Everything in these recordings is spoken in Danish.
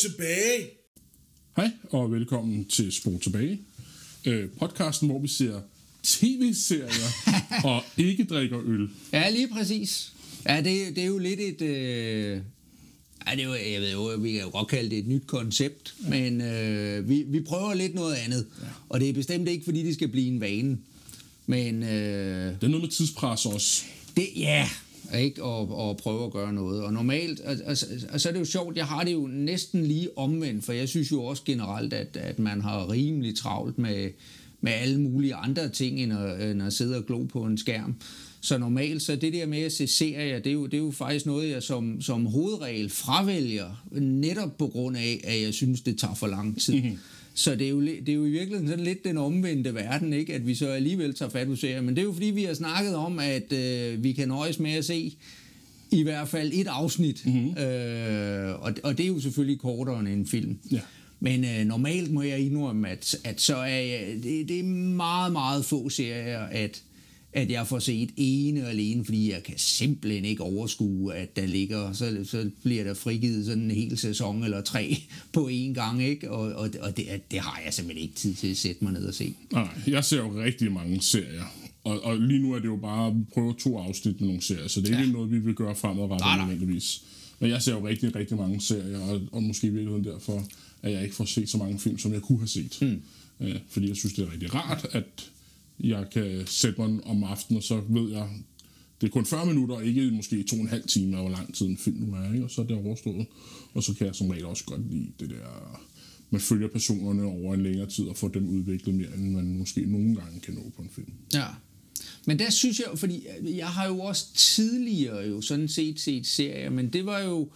Tilbage! Hej og velkommen til Spol Tilbage, øh, podcasten, hvor vi ser tv-serier og ikke drikker øl. Ja, lige præcis. Ja, det, det er jo lidt et... Øh, ja, det er jo, jeg ved jo, vi kan jo godt kalde det et nyt koncept, ja. men øh, vi, vi prøver lidt noget andet. Ja. Og det er bestemt ikke, fordi det skal blive en vane. Men... Øh, Det er noget med tidspres også. det, ja, ikke? Og, og prøve at gøre noget. Og normalt, og, og, og så er det jo sjovt, jeg har det jo næsten lige omvendt, for jeg synes jo også generelt, at, at man har rimelig travlt med, med alle mulige andre ting, end at, end at sidde og glo på en skærm. Så normalt, så det der med at se serier, det er jo, det er jo faktisk noget, jeg som, som hovedregel fravælger, netop på grund af, at jeg synes, det tager for lang tid. Mm-hmm. Så det er, jo, det er jo i virkeligheden sådan lidt den omvendte verden, ikke? at vi så alligevel tager fat på serier. Men det er jo fordi, vi har snakket om, at øh, vi kan nøjes med at se i hvert fald et afsnit. Mm-hmm. Øh, og, og det er jo selvfølgelig kortere end en film. Ja. Men øh, normalt må jeg indrømme, at, at så er jeg, det, det er meget, meget få serier, at, at jeg får set ene og alene, fordi jeg kan simpelthen ikke overskue, at der ligger, så, så bliver der frigivet sådan en hel sæson eller tre på én gang, ikke? Og, og, og det, det har jeg simpelthen ikke tid til at sætte mig ned og se. Nej, jeg ser jo rigtig mange serier. Og, og lige nu er det jo bare at prøve to afsnit med nogle serier, så det er ja. ikke noget, vi vil gøre fremadrettet Nej, nej. nødvendigvis. Men jeg ser jo rigtig, rigtig mange serier, og, og måske i virkeligheden derfor, at jeg ikke får set så mange film, som jeg kunne have set. Mm. Øh, fordi jeg synes, det er rigtig rart, at jeg kan sætte mig om aftenen, og så ved jeg, det er kun 40 minutter, og ikke måske to og en halv time, hvor lang tid en film nu er, ikke? og så er det overstået. Og så kan jeg som regel også godt lide det der, man følger personerne over en længere tid, og får dem udviklet mere, end man måske nogle gange kan nå på en film. Ja. Men der synes jeg, fordi øh, jeg har jo også tidligere jo sådan set set serier, men det var jo,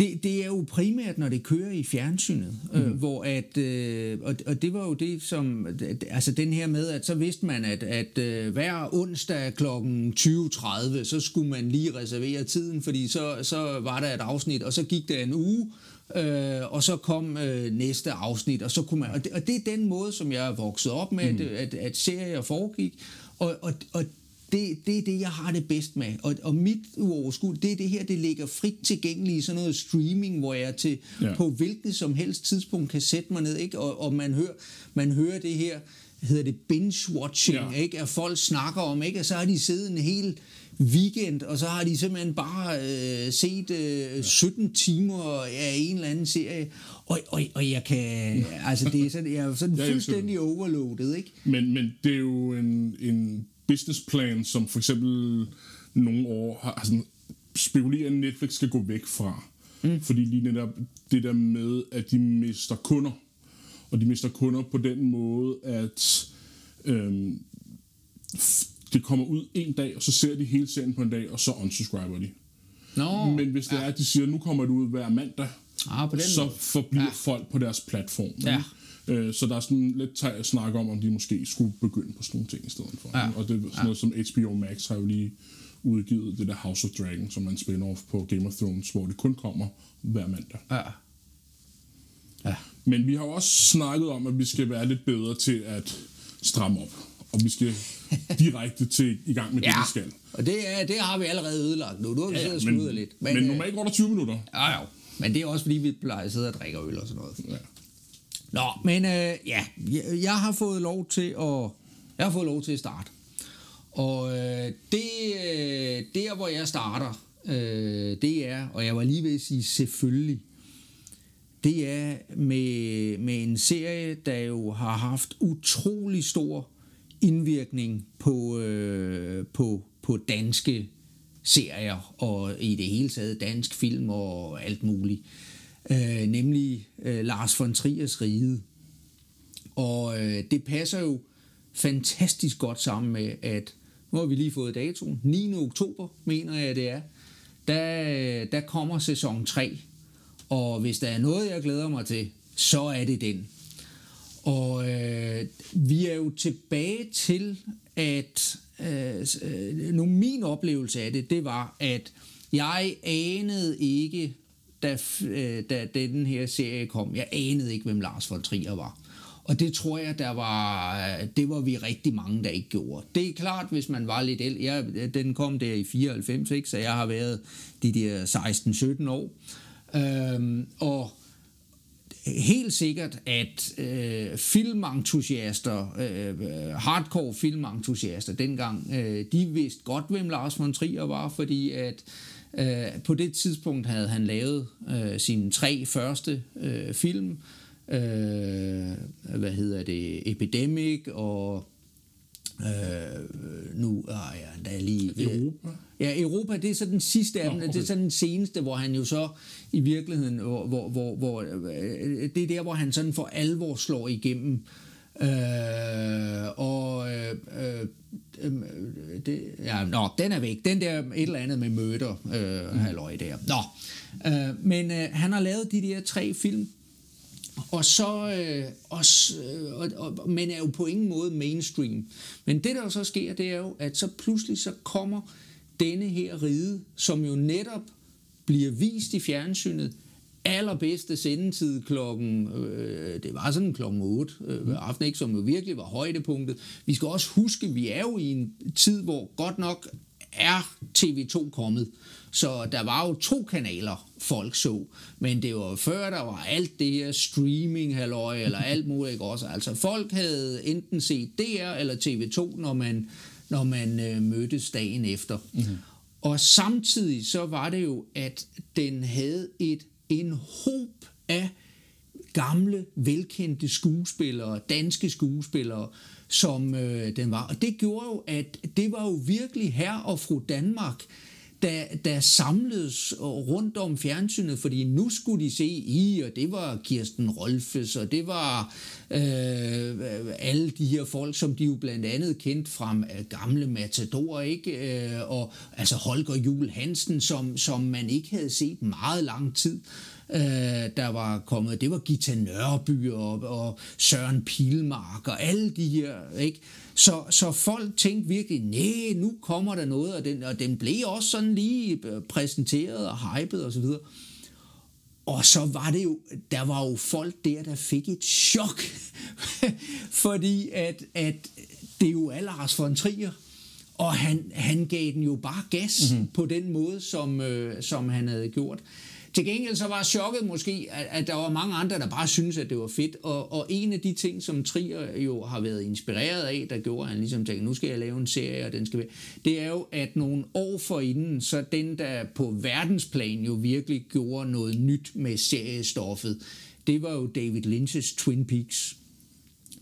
det, det er jo primært, når det kører i fjernsynet, mm. øh, hvor at, øh, og, og det var jo det, som, altså den her med, at så vidste man, at, at øh, hver onsdag kl. 20.30, så skulle man lige reservere tiden, fordi så, så var der et afsnit, og så gik der en uge, øh, og så kom øh, næste afsnit, og så kunne man, og det, og det er den måde, som jeg er vokset op med, mm. at, at, at serier foregik, og, og, og det, det er det, jeg har det bedst med. Og, og mit uoverskud, det er det her, det ligger frit tilgængeligt i sådan noget streaming, hvor jeg til Ja. på hvilket som helst tidspunkt kan sætte mig ned, ikke? Og, og man, hører, man hører det her, hedder det binge-watching, Ja. ikke? At folk snakker om, ikke? Og så har de siddet en hel weekend, og så har de simpelthen bare øh, set øh, 17 timer af en eller anden serie, og, og, og jeg kan, altså det er sådan, jeg er sådan fuldstændig overloadet, ikke? Men, men det er jo en, en businessplan, som for eksempel nogle år har sådan, spekulerer, at Netflix skal gå væk fra. Mm. Fordi lige netop det der med, at de mister kunder. Og de mister kunder på den måde, at øhm, det kommer ud en dag, og så ser de hele serien på en dag, og så unsubscriber de. Nå, Men hvis det er, at de siger, at nu kommer det ud hver mandag, Ah, på den så forbliver Ja. ja. folk på deres platform. Ja. ikke? Øh, Så der er sådan lidt at snakke om, om de måske skulle begynde på sådan nogle ting i stedet for. Ja. Og det er sådan noget som HBO Max har jo lige udgivet det der House of Dragon, som er en spin-off på Game of Thrones, hvor det kun kommer hver mandag. Ja. Ja. Men vi har jo også snakket om, at vi skal være lidt bedre til at stramme op. Og vi skal direkte til i gang med det, Ja, vi skal. og det, er, det har vi allerede ødelagt nu. Nu har vi ja, siddet og men, lidt. men, men øh, normalt går der 20 minutter. Ja, jo. Men det er også fordi, vi plejer at sidde og drikke øl og sådan noget. Ja. Nå, men øh, ja, jeg, jeg har fået lov til at jeg har fået lov til at starte. Og øh, det øh, der hvor jeg starter, øh, det er, og jeg var lige ved at sige selvfølgelig, det er med, med en serie, der jo har haft utrolig stor indvirkning på, øh, på, på danske serier og i det hele taget dansk film og alt muligt. Øh, Øh, nemlig øh, Lars von Triers rige. Og øh, det passer jo fantastisk godt sammen med, at nu har vi lige fået datoen, 9. oktober, mener jeg det er, der, der kommer sæson 3. Og hvis der er noget, jeg glæder mig til, så er det den. Og øh, vi er jo tilbage til, at øh, øh nu min oplevelse af det, det var, at jeg anede ikke, da, øh, da den her serie kom, jeg anede ikke, hvem Lars von Trier var. Og det tror jeg, der var, øh, det var vi rigtig mange, der ikke gjorde. Det er klart, hvis man var lidt ældre. Jeg, øh, den kom der i 94, ikke? så jeg har været de der 16-17 år. Øhm, og helt sikkert, at øh, filmentusiaster, øh, øh, hardcore filmentusiaster dengang, øh, de vidste godt, hvem Lars von Trier var, fordi at øh, på det tidspunkt havde han lavet øh, sine tre første øh, film, øh, hvad hedder det, Epidemic og Øh, nu er jeg da lige... Europa? Ja, Europa, det er så den sidste af dem. Okay. Det er så den seneste, hvor han jo så i virkeligheden, hvor, hvor, hvor, hvor øh, det er der, hvor han sådan for alvor slår igennem. Øh, og øh, øh, det, ja, nå, den er væk. Den der et eller andet med møder, øh, halløj der. Nå, øh, men øh, han har lavet de der tre film, og så, øh, og, øh, og, og, men er jo på ingen måde mainstream. Men det, der så sker, det er jo, at så pludselig så kommer denne her ride, som jo netop bliver vist i fjernsynet, allerbedste sendetid klokken, øh, det var sådan klokken 8 øh, hver aften, ikke, som jo virkelig var højdepunktet. Vi skal også huske, vi er jo i en tid, hvor godt nok er TV2 kommet. Så der var jo to kanaler, folk så. Men det var før, der var alt det her streaming halløj, eller alt muligt ikke også. Altså folk havde enten set DR eller TV2, når man, når man øh, mødtes dagen efter. Mm-hmm. Og samtidig så var det jo, at den havde et en hob af gamle, velkendte skuespillere, danske skuespillere, som øh, den var. Og det gjorde jo, at det var jo virkelig her og fru Danmark, der, der samledes rundt om fjernsynet, fordi nu skulle de se i, og det var Kirsten Rolfes, og det var øh, alle de her folk, som de jo blandt andet kendt fra øh, gamle Matador, ikke? Øh, og altså Holger Jul Hansen, som, som man ikke havde set meget lang tid øh, der var kommet. Det var Gita Nørby og, og Søren Pilmark og alle de her, ikke? Så, så folk tænkte virkelig, nej, nu kommer der noget, og den, og den blev også sådan lige præsenteret og hypet og så videre. Og så var det jo, der var jo folk der, der fik et chok, fordi at, at det er jo Lars von Trier, og han, han gav den jo bare gas mm-hmm. på den måde, som, øh, som han havde gjort. Til gengæld så var chokket måske, at, at der var mange andre, der bare syntes, at det var fedt. Og, og en af de ting, som Trier jo har været inspireret af, der gjorde, at han ligesom tænkte, nu skal jeg lave en serie, og den skal være, det er jo, at nogle år forinden, så den, der på verdensplan jo virkelig gjorde noget nyt med seriestoffet, det var jo David Lynch's Twin Peaks,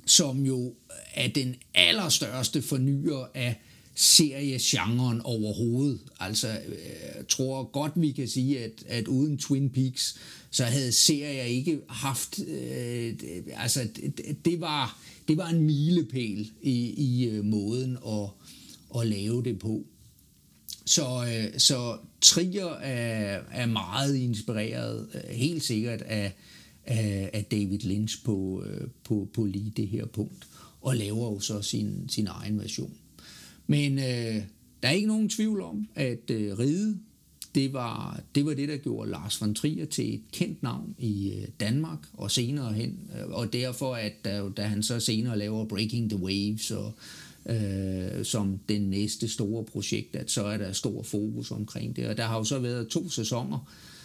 som jo er den allerstørste fornyer af seriegenren overhovedet. Altså, jeg tror godt, vi kan sige, at, at uden Twin Peaks, så havde serier ikke haft... Øh, altså, det, det, var, det var en milepæl i, i øh, måden at, at lave det på. Så, øh, så Trier er, er meget inspireret, øh, helt sikkert, af, af, af David Lynch på, på, på lige det her punkt, og laver jo så sin, sin egen version. Men øh, der er ikke nogen tvivl om, at øh, Ride, det var, det var det, der gjorde Lars von Trier til et kendt navn i øh, Danmark og senere hen. Øh, og derfor, at da, da han så senere laver Breaking the Waves og øh, som den næste store projekt, at så er der stor fokus omkring det. Og der har jo så været to sæsoner, øh,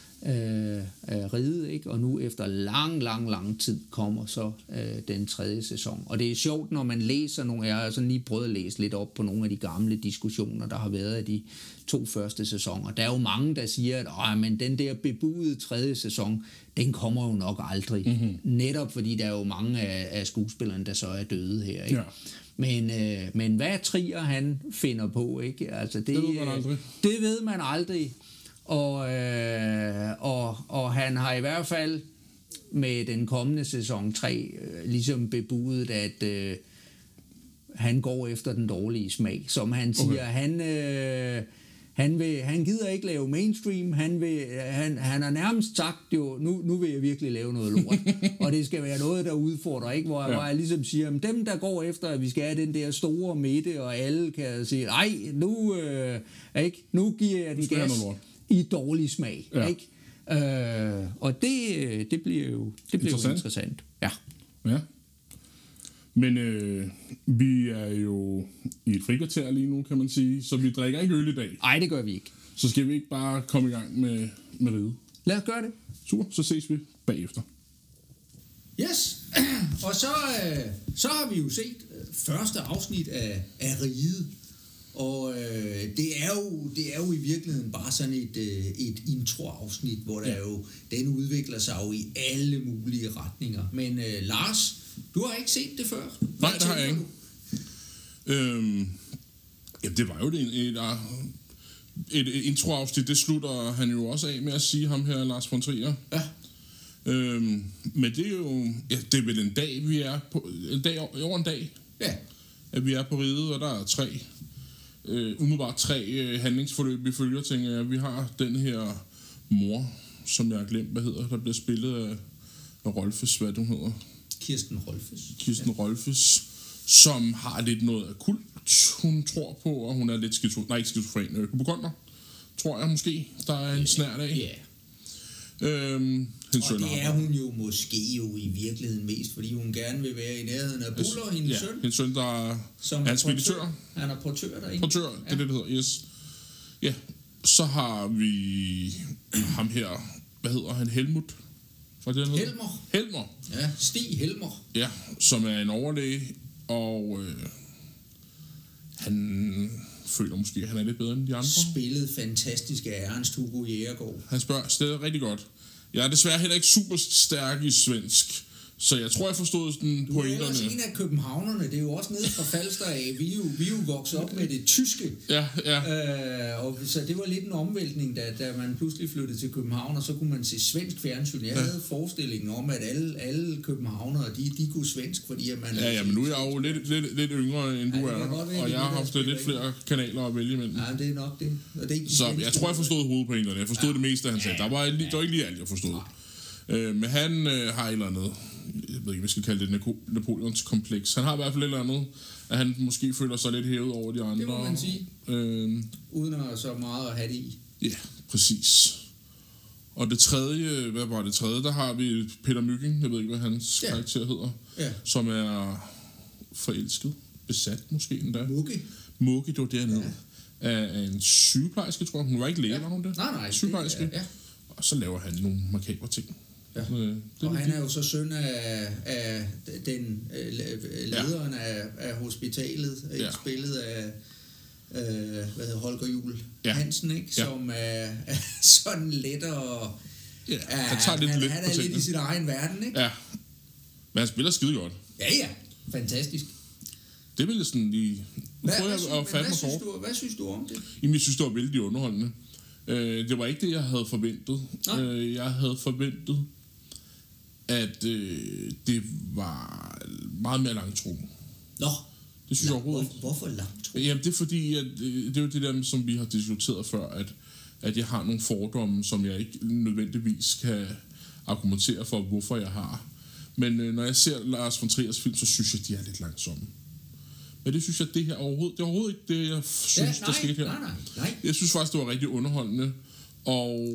ride, ikke? og nu efter lang, lang, lang tid kommer så øh, den tredje sæson. Og det er sjovt, når man læser nogle, jeg har sådan lige prøvet at læse lidt op på nogle af de gamle diskussioner, der har været af de to første sæsoner. Der er jo mange, der siger, at Åh, men den der bebudede tredje sæson, den kommer jo nok aldrig. Mm-hmm. Netop fordi der er jo mange af, af skuespillerne, der så er døde her. Ikke? Ja. Men, øh, men hvad Trier han finder på, ikke? Altså det, det ved man aldrig. Det ved man aldrig. Og, øh, og, og han har i hvert fald med den kommende sæson 3 øh, ligesom bebudet, at øh, han går efter den dårlige smag. Som han siger, okay. han... Øh, han, vil, han gider ikke lave mainstream, han, vil, han, han har nærmest sagt jo, nu, nu vil jeg virkelig lave noget lort, og det skal være noget, der udfordrer, ikke? Hvor, ja. hvor jeg ligesom siger, at dem der går efter, at vi skal have den der store midte, og alle kan sige, nej, nu, øh, ikke? nu giver jeg den gas i dårlig smag. Ja. Ikke? Øh, og det, det bliver jo det bliver interessant. Jo interessant. Ja. ja. Men øh, vi er jo i et frikvarter lige nu, kan man sige, så vi drikker ikke øl i dag. Nej, det gør vi ikke. Så skal vi ikke bare komme i gang med, med ride. Lad os gøre det. Super, så ses vi bagefter. Yes, og så, øh, så har vi jo set øh, første afsnit af, af Riget. Og øh, det, er jo, det er jo i virkeligheden bare sådan et, øh, et introafsnit, hvor der Ja. jo, den udvikler sig jo i alle mulige retninger. Men øh, Lars, du har ikke set det før. Hvad Nej, det har jeg ikke. Øhm, jamen, det var jo det, et, et, et, introafsnit. Det slutter han jo også af med at sige ham her, Lars von Trier. Ja, Øhm, men det er jo, ja, det er vel en dag, vi er på, en dag, over en dag, ja, at vi er på riget, og der er tre, øh, umiddelbart tre øh, handlingsforløb, vi følger, tænker jeg. Vi har den her mor, som jeg har glemt, hvad hedder, der bliver spillet af, af Rolfes, hvad du hedder, Kirsten Rolfes. Kirsten ja. Rolfes, som har lidt noget af kult, hun tror på, og hun er lidt skizofren, nej ikke skizofren, øh, hypokonder, tror jeg måske, der er en snært af. Ja, Øhm, hendes og det er hun jo måske jo i virkeligheden mest, fordi hun gerne vil være i nærheden af Buller, hendes ja, søn. hendes søn, der er, Som er en speditør. Han er portør derinde. Portør, det er det, det hedder, yes. Ja, så har vi ham her, hvad hedder han, Helmut? Er det? Helmer. Helmer, Ja, Stig Helmer. ja, som er en overlæge, og øh, han føler måske, at han er lidt bedre end de andre. Spillet fantastisk af Ernst Hugo Jægergaard. Han spørger stedet rigtig godt. Jeg er desværre heller ikke super stærk i svensk, så jeg tror, jeg forstod sådan Du er ellers pointerne. en af københavnerne. Det er jo også nede fra Falster af. Vi er jo, vi er jo vokset op med det tyske. Ja, ja. Øh, og så det var lidt en omvæltning, da, da man pludselig flyttede til København, og så kunne man se svensk fjernsyn. Jeg havde forestillingen om, at alle, alle københavnere, de, de kunne svensk, fordi at man... Ja, ja, men nu er jeg jo lidt, lidt, lidt yngre, end Ja, du er, være, og jeg er har haft lidt spiller flere kanaler at vælge imellem. Ja, det er nok det. Og det er ikke Så jeg tror, jeg forstod hovedpointerne. Jeg forstod Ja. det meste, han sagde. Der var, der var ikke lige alt, jeg forstod. Øh, men han øh, har et eller andet, jeg ved ikke, vi skal kalde det, Napo- Napoleons kompleks. Han har i hvert fald et eller andet, at han måske føler sig lidt hævet over de andre. må man sige. Øh, Uden at så meget at have det i. ja, præcis. Og det tredje, hvad var det tredje? Der har vi Peter Mygging, jeg ved ikke, hvad hans Ja. ja. karakter hedder, Ja. som er forelsket, besat måske endda. Mugge. Mugge, det var dernede. Ja. Af, en sygeplejerske, tror jeg. Hun var ikke læge, Ja. var hun det? Nej, nej. det- Sygeplejerske. Ja. Og så laver han nogle makabre ting. Ja. Øh, det Og lidt han er jo så søn af, af den øh, lederen af, af hospitalet? Ja. spillet af øh, hvad hedder Holger Jul Ja. Hansen, ikke? Ja. som er, er sådan let og Ja, han tager lidt han, let han er lidt i sin egen verden, ikke? Ja. Men han spiller skide godt. Ja, ja. Fantastisk. Det ville sådan lige... Nu Hvad, prøver jeg synes, at fatte hvad, mig synes du, hvad synes du om det? Jamen, jeg synes, det var vældig underholdende. Øh, det var ikke det, jeg havde forventet. Nej. Øh, jeg havde forventet, at øh, det var meget mere langtrukken. Nå, Det synes jeg Lang- overhovedet hvor, ikke. hvorfor langt, tror Jamen, det er fordi, at øh, det er jo det der, som vi har diskuteret før, at, at jeg har nogle fordomme, som jeg ikke nødvendigvis kan argumentere for, hvorfor jeg har. Men øh, når jeg ser Lars von Triers film, så synes jeg, de er lidt langsomme. Men det synes jeg, det her overhovedet, det er overhovedet ikke det, jeg synes, ja, der nej, skete her. nej, nej, nej. Jeg synes faktisk, det var rigtig underholdende, og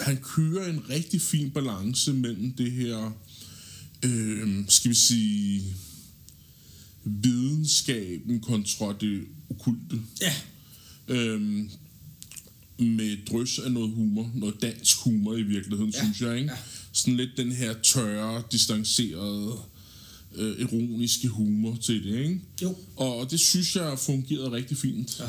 han kører en rigtig fin balance mellem det her, øh, skal vi sige, videnskaben kontra det okulte. Ja, Øhm, med drøs af noget humor, noget dansk humor i virkeligheden, Ja, ja. synes jeg. Ikke? ja. Sådan lidt den her tørre, distancerede, øh, ironiske humor til det. Ikke? jo. Og det synes jeg fungerede rigtig fint. Ja.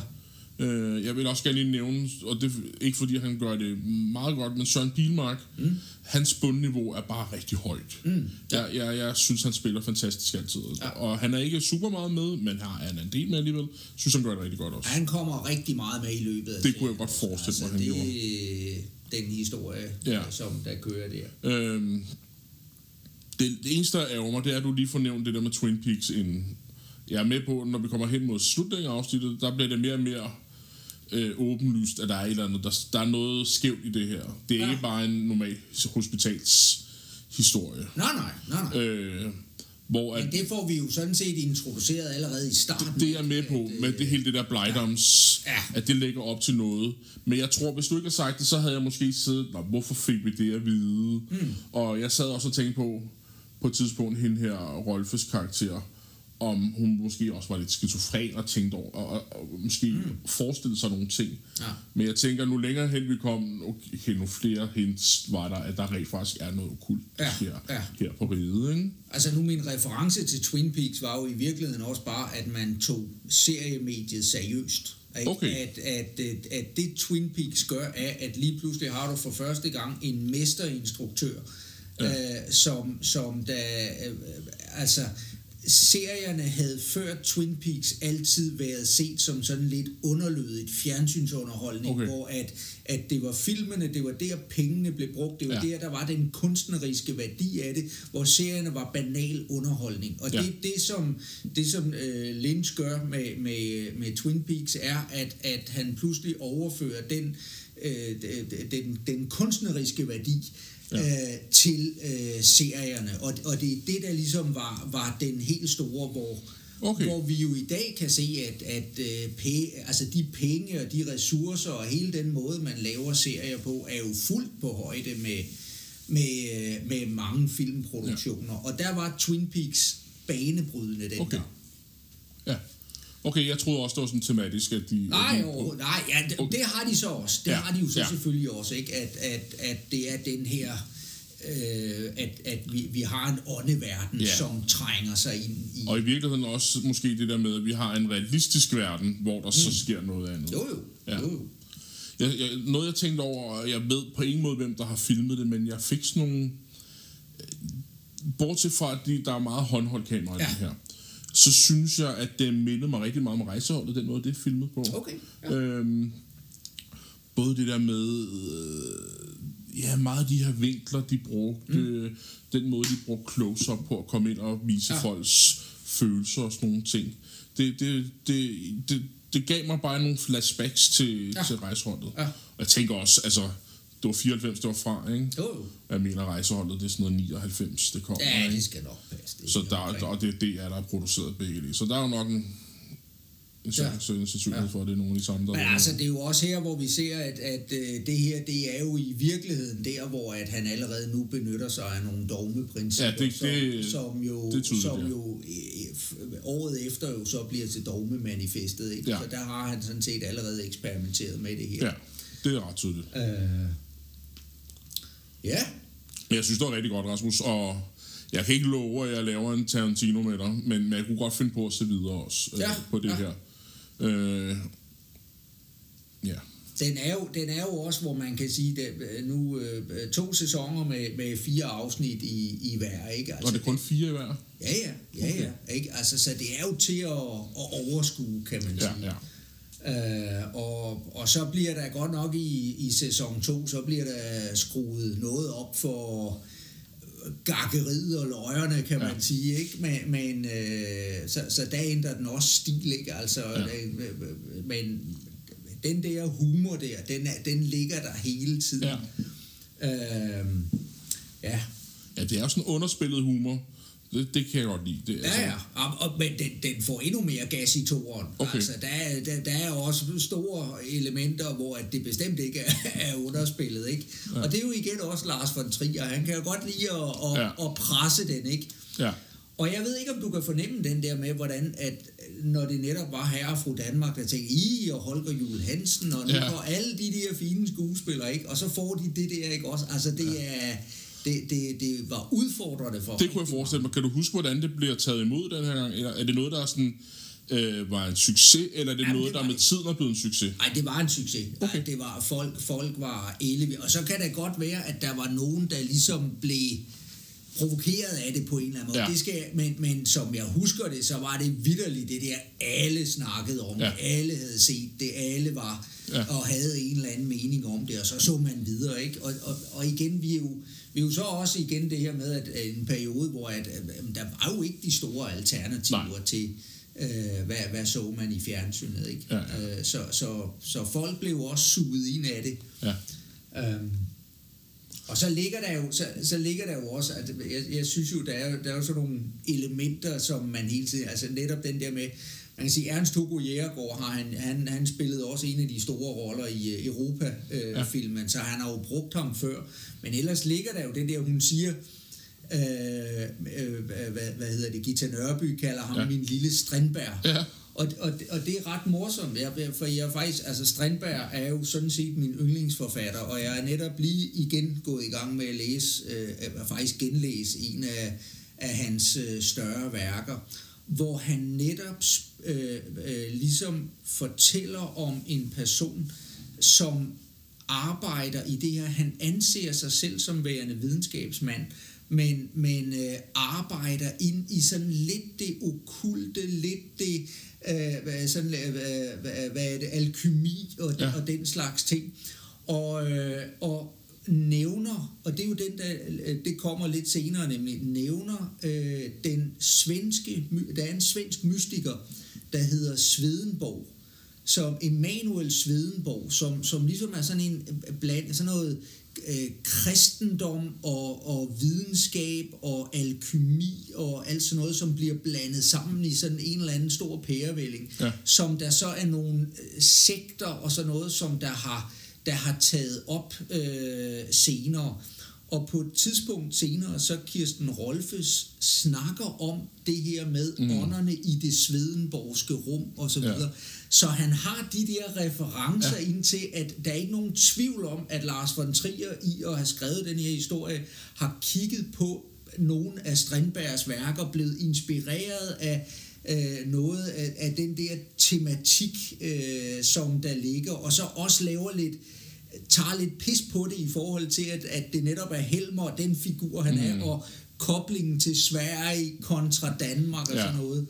Øh, jeg vil også gerne lige nævne, og det ikke fordi han gør det meget godt, men Søren Pilmark, mm. hans bundniveau er bare rigtig højt. Mm. Ja. Jeg, jeg, jeg synes, han spiller fantastisk altid. Ja. Og han er ikke super meget med, men har han en del med alligevel. Synes han gør det rigtig godt også. Han kommer rigtig meget med i løbet af Det kunne serien. jeg godt forestille mig, han det, gjorde. den historie, Ja. som der kører der. Øhm, det, det eneste, der ærger mig, det er, at du lige får nævnt det der med Twin Peaks inden. Jeg er med på, når vi kommer hen mod slutningen af afsnittet, der bliver det mere og mere øh, åbenlyst, at der er et eller andet, der, der er noget skævt i det her. Det er Ja. ikke bare en normal hospitalshistorie. Nej, nej, nej, nej. Øh, hvor at, Men det får vi jo sådan set introduceret allerede i starten. det er jeg med på, At, med øh, det hele det der Blightums, Ja. ja. at det lægger op til noget. Men jeg tror, hvis du ikke har sagt det, så havde jeg måske siddet, Nå, hvorfor fik vi det at vide? Mm. Og jeg sad også og tænkte på, på et tidspunkt hende her Rolfes karakter, om hun måske også var lidt skizofren og tænkte over, og, og, og måske mm. forestillede sig nogle ting. Ja. Men jeg tænker, nu længere hen vi kom, okay, nu flere hints var der, at der rent faktisk er noget okult Ja, her, ja. her på riget, ikke? Altså nu min reference til Twin Peaks var jo i virkeligheden også bare, at man tog seriemediet seriøst. Ikke? Okay. At, at, at, at det Twin Peaks gør, er, at lige pludselig har du for første gang en mesterinstruktør, ja. øh, som, som da, øh, altså serierne havde før Twin Peaks altid været set som sådan lidt underlødigt fjernsynsunderholdning, Okay. hvor at, at det var filmene, det var der pengene blev brugt, det var Ja. der, der var den kunstneriske værdi af det, hvor serierne var banal underholdning. Og Ja. det, det som, det, som øh, Lynch gør med, med, med Twin Peaks, er, at, at han pludselig overfører den, øh, den, den kunstneriske værdi ja. øh, til øh, serierne. Og, og det er det, der ligesom var, var den helt store, hvor, Okay. hvor vi jo i dag kan se, at, at øh, pæ, altså de penge og de ressourcer og hele den måde, man laver serier på, er jo fuldt på højde med, med, øh, med mange filmproduktioner. Ja. Og der var Twin Peaks banebrydende dengang. Okay. Okay, jeg troede også, det var sådan tematisk, at de... Nej, at de, overhovedet, nej ja, det, Okay. det har de så også. Det Ja, har de jo så ja. selvfølgelig også, ikke? At, at, at det er den her, øh, at, at vi, vi har en åndeverden, Ja. som trænger sig ind i... Og i virkeligheden også måske det der med, at vi har en realistisk verden, hvor der mm. så sker noget andet. Jo jo, Ja. jo, jo. Jeg, jeg, noget jeg tænkte over, og jeg ved på ingen måde, hvem der har filmet det, men jeg fik sådan nogle... Bortset fra, at de, der er meget håndholdt kamera i Ja. det her, så synes jeg, at det mindede mig rigtig meget om rejseholdet, den måde, det er filmet på. Okay, ja. Øhm, både det der med... Øh, ja, meget af de her vinkler, de brugte, mm. den måde, de brugte close-up på at komme ind og vise ja. Folks følelser og sådan nogle ting. Det, det, det, det, det gav mig bare nogle flashbacks til. Ja. til rejseholdet. Ja. Og jeg tænker også, altså, det var 94, det var fra, ikke? Jo, jo. Jeg mener, rejseholdet, det er sådan noget 99, det kommer, Ja, ikke? det skal nok passe. Det Så er der, omkring. der, og det, det er der er produceret begge dele. Så der er jo nok en, en Ja. sandsynlighed Ja. for, at det er nogle af de samme, der Men er- altså, det er jo også her, hvor vi ser, at, at øh, det her, det er jo i virkeligheden der, hvor at han allerede nu benytter sig af nogle dogmeprincipper, Ja, det- det- som, som jo, det tydeligt, som ja. jo øh, året efter jo så bliver til dogmemanifestet. Ikke? Ja. Så der har han sådan set allerede eksperimenteret med det her. Ja, det er ret tydeligt. Øh. Men jeg synes, det var rigtig godt, Rasmus, og jeg kan ikke love, at jeg laver en Tarantino med dig, men, men jeg kunne godt finde på at se videre også øh, Ja, på det ja. her. Øh, ja. Den er, jo, den er jo også, hvor man kan sige, at nu øh, to sæsoner med, med fire afsnit i, i hver, ikke? Altså, Og det er kun fire i hver? Ja, ja, ja, Okay. ja. Ikke? Altså, så det er jo til at, at overskue, kan man sige. Ja, ja. Øh, og, og så bliver der godt nok i, i sæson 2, så bliver der skruet noget op for gakkeriet og løjerne, kan man Ja. sige, ikke? Men, men øh, så, så der ændrer den også stil, ikke? Altså, Ja. ja. men den der humor der, den, er, den ligger der hele tiden. Ja. Øh, ja. Ja, det er jo sådan underspillet humor. Det, det kan jeg godt lide. Det, er Ja, ja. Og, men den, den får endnu mere gas i toeren. Okay. Altså, der, er- der, der er også store elementer, hvor at det bestemt ikke er, er underspillet. Ikke? Ja. Og det er jo igen også Lars von Trier. Han kan jo godt lide at, at, Ja. at presse den. ikke. Ja. Og jeg ved ikke, om du kan fornemme den der med, hvordan at når det netop var herre fru Danmark, der tænkte, I og Holger Juhl Hansen, og nu ja. og alle de der fine skuespillere, ikke? og så får de det der, ikke også? Altså, det ja. er... Det, det, det var udfordrende for Det kunne jeg forestille mig. Kan du huske, hvordan det bliver taget imod den her gang? Eller er det noget, der er sådan, øh, var en succes, eller er det Jamen, noget, det der med tiden er blevet en succes? Nej, det var en succes. Okay. Ej, det var, folk, folk var ellevilde. Og så kan det godt være, at der var nogen, der ligesom blev provokeret af det på en eller anden måde. Ja. Det skal, men, men som jeg husker det, så var det vidderligt det der, alle snakkede om Ja. alle havde set det, alle var ja. og havde en eller anden mening om det, og så så man videre. Ikke? Og, og, og igen, vi er, jo, vi er jo så også igen det her med, at en periode, hvor at der var jo ikke de store alternativer Nej. til, øh, hvad, hvad så man i fjernsynet. Ikke? Ja, ja. Øh, så, så, så folk blev også suget ind af det. Ja. Øhm, og så ligger der jo, så, så ligger der jo også, at jeg, jeg synes jo, der er, der er jo sådan nogle elementer, som man hele tiden, altså netop den der med, man kan sige, Ernst Hugo Jægergaard har han, han, han spillede også en af de store roller i øh, Europa-filmen, øh, Ja. så han har jo brugt ham før. Men ellers ligger der jo det der, hun siger, Øh, øh, hvad, hvad hedder det? Gita Nørby kalder ham Ja. min lille Strindberg. Ja. Og, og, og det er ret morsomt, jeg, for jeg er faktisk, altså Strindberg er jo sådan set min yndlingsforfatter, og jeg er netop lige igen gået i gang med at læse, øh, at faktisk genlæse en af, af hans øh, større værker, hvor han netop øh, øh, ligesom fortæller om en person, som arbejder i det her. Han anser sig selv som værende videnskabsmand, men, men øh, arbejder ind i sådan lidt det okulte, lidt det, øh, hvad, sådan, øh, hvad, hvad, er det, alkymi og, ja. og den slags ting. Og, øh, og nævner, og det er jo den, der, øh, det kommer lidt senere nemlig, nævner øh, den svenske, der er en svensk mystiker, der hedder Svedenborg, som Emanuel Svedenborg, som, som ligesom er sådan en øh, bland, sådan noget øh, kristendom og, og videnskab og alkymi og alt sådan noget, som bliver blandet sammen i sådan en eller anden stor pærevælling, Ja. som der så er nogle øh, sekter og sådan noget, som der har, der har taget op øh, senere. Og på et tidspunkt senere, så Kirsten Rolfes snakker om det her med mm. ånderne i det svedenborgske rum og så Ja. videre. Så han har de der referencer Ja. ja. ind til, at der er ikke nogen tvivl om, at Lars von Trier i at have skrevet den her historie, har kigget på nogle af Strindbergs værker, blevet inspireret af øh, noget af, af den der tematik, øh, som der ligger, og så også laver lidt tager lidt pis på det i forhold til, at, at det netop er Helmer, den figur han mm. er, og koblingen til Sverige kontra Danmark og Ja. sådan noget.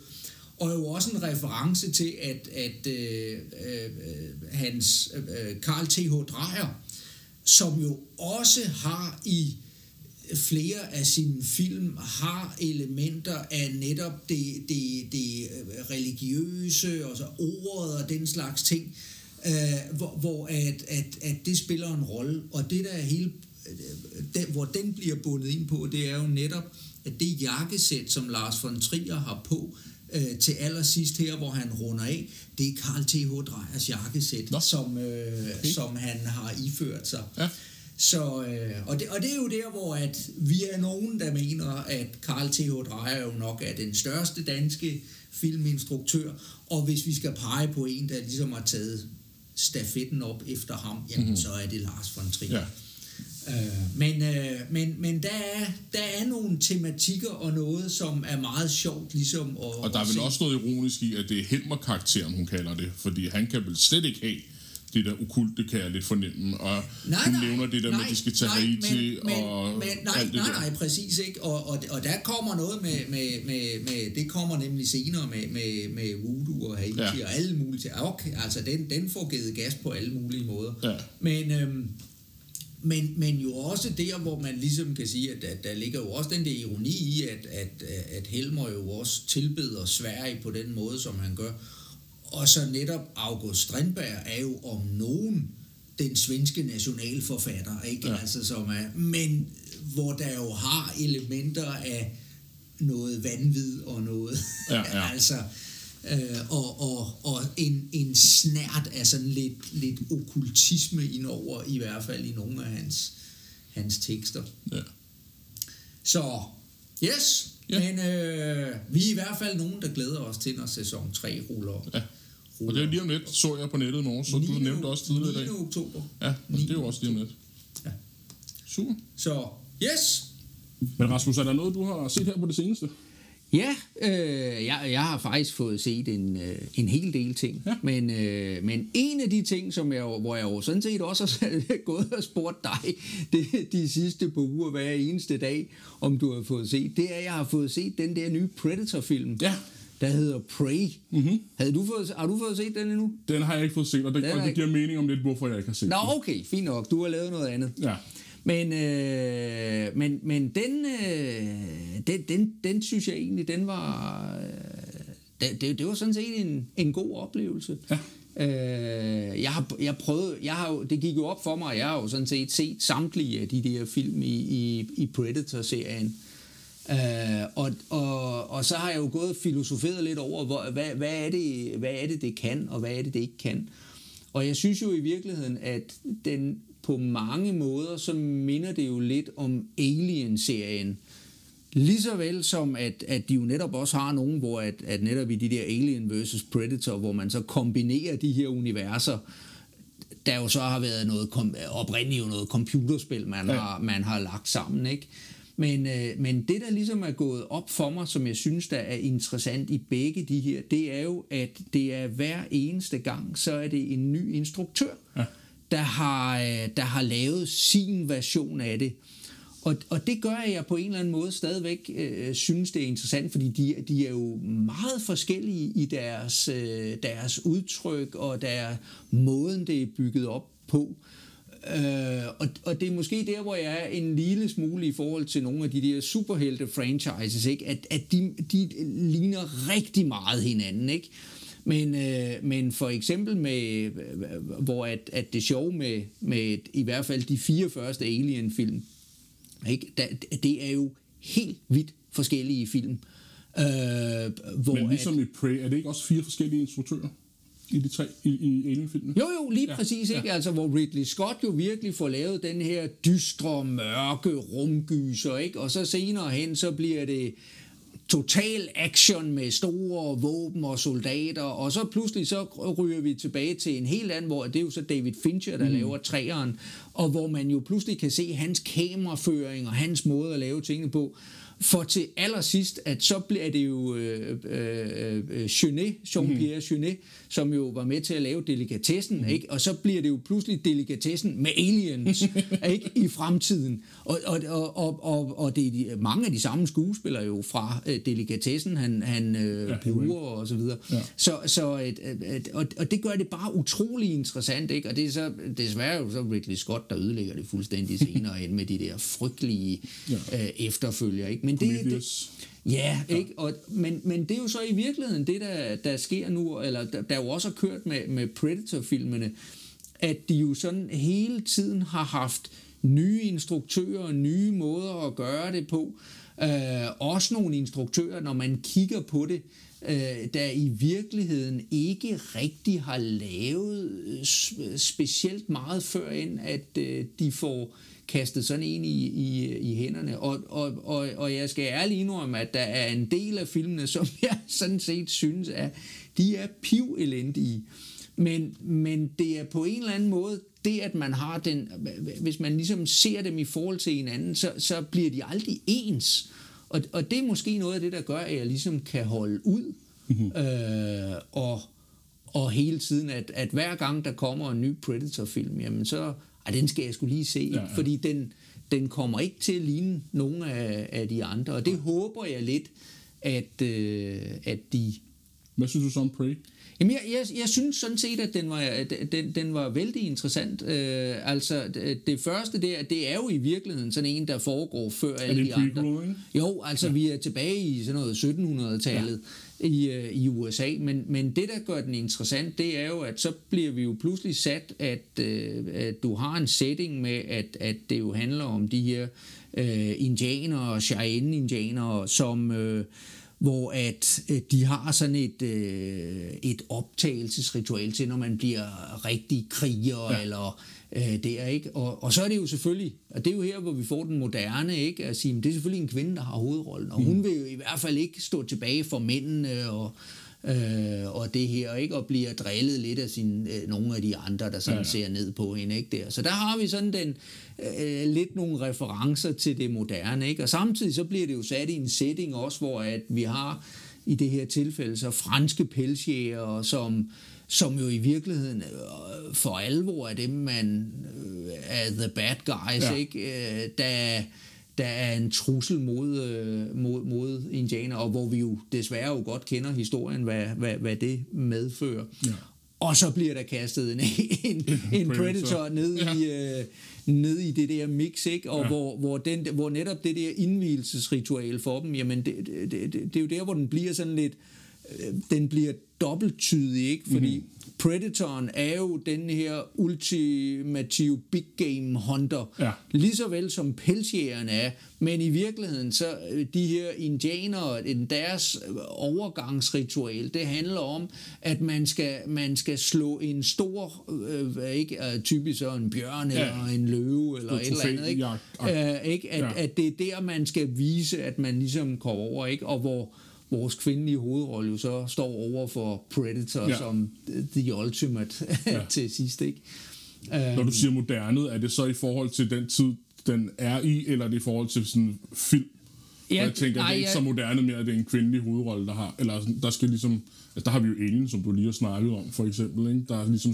Og jo også en reference til, at, at øh, øh, hans øh, Karl T.H. Dreyer, som jo også har i flere af sine film har elementer af netop det, det, det øh, religiøse og så ordet og den slags ting, øh, hvor, hvor at, at, at det spiller en rolle. Og det der er hele, øh, den, hvor den bliver bundet ind på, det er jo netop, at det jakkesæt, som Lars von Trier har på, øh, til allersidst her, hvor han runder af, det er Karl T.H. Dreyers jakkesæt, Nå. som, øh, Okay. som han har iført sig. Ja. Så, øh, og, det, og det er jo der, hvor at vi er nogen, der mener, at Karl T.H. Dreyer jo nok er den største danske filminstruktør, og hvis vi skal pege på en, der ligesom har taget stafetten op efter ham, jamen mm-hmm. så er det Lars von Trier. Ja. Øh, men øh, men, men der, er, der er nogle tematikker og noget, som er meget sjovt ligesom at Og der er vel se. også noget ironisk i, at det er Helmer-karakteren, hun kalder det, fordi han kan vel slet ikke have det der okulte, kan jeg lidt fornemme. Og Nej, hun nej, nævner det der med, at de skal tage nej, Haiti men, og men, nej, alt det nej, der. nej, præcis ikke. Og, og, og der kommer noget med, med, med, med, det kommer nemlig senere med, med, med voodoo og Haiti Ja. ja. og alle mulige ting. Okay, altså den, den får givet gas på alle mulige måder. Ja. Men, øhm, men, men jo også der, hvor man ligesom kan sige, at, at der ligger jo også den der ironi i, at, at, at Helmer jo også tilbeder Sverige på den måde, som han gør. Og så netop August Strindberg er jo om nogen den svenske nationalforfatter, ikke? Ja. Altså, som er, men hvor der jo har elementer af noget vanvid og noget, Ja, ja. altså, øh, og, og, og en, en snært af sådan lidt, lidt okkultisme indover, i hvert fald i nogle af hans, hans tekster. Ja. Så, yes, Ja. men øh, vi er i hvert fald nogen, der glæder os til, når sæson 3 ruller. Ja. Og det er lige om lidt, så jeg på nettet i morgen, så du 9. nævnte det også tidligere i dag. 9. oktober. Ja, og det er jo også lige om lidt. Ja. Super. Så, yes, Men Rasmus, er der noget, du har set her på det seneste? Ja, øh, jeg, jeg har faktisk fået set en, øh, en hel del ting. Ja. Men, øh, men en af de ting, som jeg, hvor jeg jo sådan set også har gået og spurgt dig det, de sidste par uger hver eneste dag, om du har fået set, det er, at jeg har fået set den der nye Predator-film, Ja. der hedder Prey. Mhm. Havde du fået, har du fået set den endnu? Den har jeg ikke fået set, og det, Den og det ikke- giver mening om lidt, hvorfor jeg ikke har set Nå, den. okay, fint nok. Du har lavet noget andet. Ja. Men, øh, men, men den, øh, den, den, den synes jeg egentlig, den var... Øh, det, det, var sådan set en, en god oplevelse. Ja. Øh, jeg har, jeg prøvede, jeg har jo, det gik jo op for mig, jeg har jo sådan set set samtlige af de der film i, i, i Predator-serien. Øh, og, og, og så har jeg jo gået og filosoferet lidt over, hvor, hvad, hvad, er det, hvad er det, det kan, og hvad er det, det ikke kan. Og jeg synes jo i virkeligheden, at den på mange måder, så minder det jo lidt om Alien-serien. Lige så vel som, at, at de jo netop også har nogen, hvor at, at netop i de der Alien vs. Predator, hvor man så kombinerer de her universer, der jo så har været noget oprindeligt jo noget computerspil, man, ja. har, man har lagt sammen, ikke? Men, øh, men det, der ligesom er gået op for mig, som jeg synes, der er interessant i begge de her, det er jo, at det er hver eneste gang, så er det en ny instruktør, ja der, har, øh, der har lavet sin version af det. Og, og det gør, at jeg på en eller anden måde stadigvæk øh, synes, det er interessant, fordi de, de er jo meget forskellige i deres, øh, deres udtryk og der måden, det er bygget op på. Øh, og, og det er måske der, hvor jeg er en lille smule i forhold til nogle af de der superhelte-franchises, ikke? At, at de, de ligner rigtig meget hinanden, ikke? Men, øh, men for eksempel med, hvor at, at det sjove med, med i hvert fald de fire første Alien-film, ikke? Da, det er jo helt vidt forskellige film. Øh, hvor Men ligesom at, i Prey, er det ikke også fire forskellige instruktører? i de tre i, i Alien-filmene. Jo, jo, lige ja, præcis, ikke? Ja. Altså, hvor Ridley Scott jo virkelig får lavet den her dystre, mørke rumgyser, ikke? Og så senere hen, så bliver det total action med store våben og soldater, og så pludselig så ryger vi tilbage til en helt anden, hvor det er jo så David Fincher, der mm. laver træeren, og hvor man jo pludselig kan se hans kameraføring og hans måde at lave tingene på, for til allersidst, at så bliver det jo øh, øh, øh Chenet, Jean-Pierre mm. Chenet, som jo var med til at lave delikatessen, mm. ikke? og så bliver det jo pludselig delikatessen med aliens ikke? i fremtiden. Og, og, og, og, og det er de, mange af de samme skuespillere jo fra øh, delikatessen, han, han øh, ja, bruger og så videre. Ja. Så, så et, et, og, og det gør det bare utrolig interessant, ikke? og det er så desværre jo så Ridley Scott, der ødelægger det fuldstændig senere ind med de der frygtelige ja. øh, efterfølger. Ikke? Men det, det, Ja, ikke? Og, men, men det er jo så i virkeligheden det, der, der sker nu, eller der, der jo også har kørt med, med Predator-filmene, at de jo sådan hele tiden har haft nye instruktører, nye måder at gøre det på. Øh, også nogle instruktører, når man kigger på det, øh, der i virkeligheden ikke rigtig har lavet specielt meget før end, at øh, de får kastet sådan en i, i, i hænderne. Og, og, og, og jeg skal ærligt indrømme, at der er en del af filmene, som jeg sådan set synes, at de er piv elendige. Men, men det er på en eller anden måde det, at man har den, hvis man ligesom ser dem i forhold til hinanden, så, så bliver de aldrig ens. Og, og det er måske noget af det, der gør, at jeg ligesom kan holde ud. Mm-hmm. Øh, og, og hele tiden, at, at hver gang der kommer en ny Predator-film, jamen så ej, den skal jeg skulle lige se, ja, ja. fordi den, den kommer ikke til at ligne nogen af, af de andre, og det ja. håber jeg lidt, at, øh, at de... Hvad synes du så om Prey? Jamen, jeg, jeg, jeg synes sådan set, at den var, den, den var vældig interessant. Øh, altså, det, det første der, det er jo i virkeligheden sådan en, der foregår før alle de andre. Jo, altså, ja. vi er tilbage i sådan noget 1700-tallet. Ja i, øh, i USA. Men, men det, der gør den interessant, det er jo, at så bliver vi jo pludselig sat, at, øh, at du har en setting med, at, at det jo handler om de her øh, indianere, Cheyenne-indianere, som... Øh, hvor at øh, de har sådan et, øh, et optagelsesritual til, når man bliver rigtig kriger, ja. eller øh, der, ikke? Og, og så er det jo selvfølgelig, og det er jo her, hvor vi får den moderne, ikke? At sige, det er selvfølgelig en kvinde, der har hovedrollen, og hun mm. vil jo i hvert fald ikke stå tilbage for mændene, og, øh, og det her, ikke? Og bliver drillet lidt af sin, øh, nogle af de andre, der sådan ja, ja. ser ned på hende, ikke? Der. Så der har vi sådan den, øh, lidt nogle referencer til det moderne, ikke? Og samtidig så bliver det jo sat i en setting også, hvor at vi har i det her tilfælde så franske pelsjæger, som som jo i virkeligheden øh, for alvor er dem, man øh, er the bad guys, ja. ikke? Øh, der, der er en trussel mod, mod, mod indianer, og hvor vi jo desværre jo godt kender historien, hvad, hvad, hvad det medfører. Ja. Og så bliver der kastet en, en, en predator ned ja. i, uh, ned i det der mix, ikke? og ja. hvor, hvor, den, hvor netop det der indvielsesritual for dem, jamen det, det, det, det er jo der, hvor den bliver sådan lidt, den bliver dobbelttydig, ikke? Fordi mm-hmm. Predatoren er jo den her ultimative big game hunter, Ja. lige så vel som pelsjægeren er, men i virkeligheden så øh, de her indianere, deres øh, overgangsritual, det handler om, at man skal, man skal slå en stor, øh, ikke øh, typisk så en bjørn Ja. eller en løve eller et eller andet, ikke? trofæjagt. Øh, ikke? At, Ja. ja. at det er der, man skal vise, at man ligesom går over, ikke? Og hvor vores kvindelige hovedrolle jo så står over for Predator Ja. ja. som the ultimate Ja. ja. til sidst, ikke? Når du siger modernet, er det så i forhold til den tid, den er i, eller er det i forhold til sådan film? Ja, Ja, jeg tænker, nej, det er ikke jeg- så moderne mere, at det er en kvindelig hovedrolle, der har, eller der skal ligesom, altså der har vi jo Alien, som du lige har snakket om, for eksempel, ikke? der er ligesom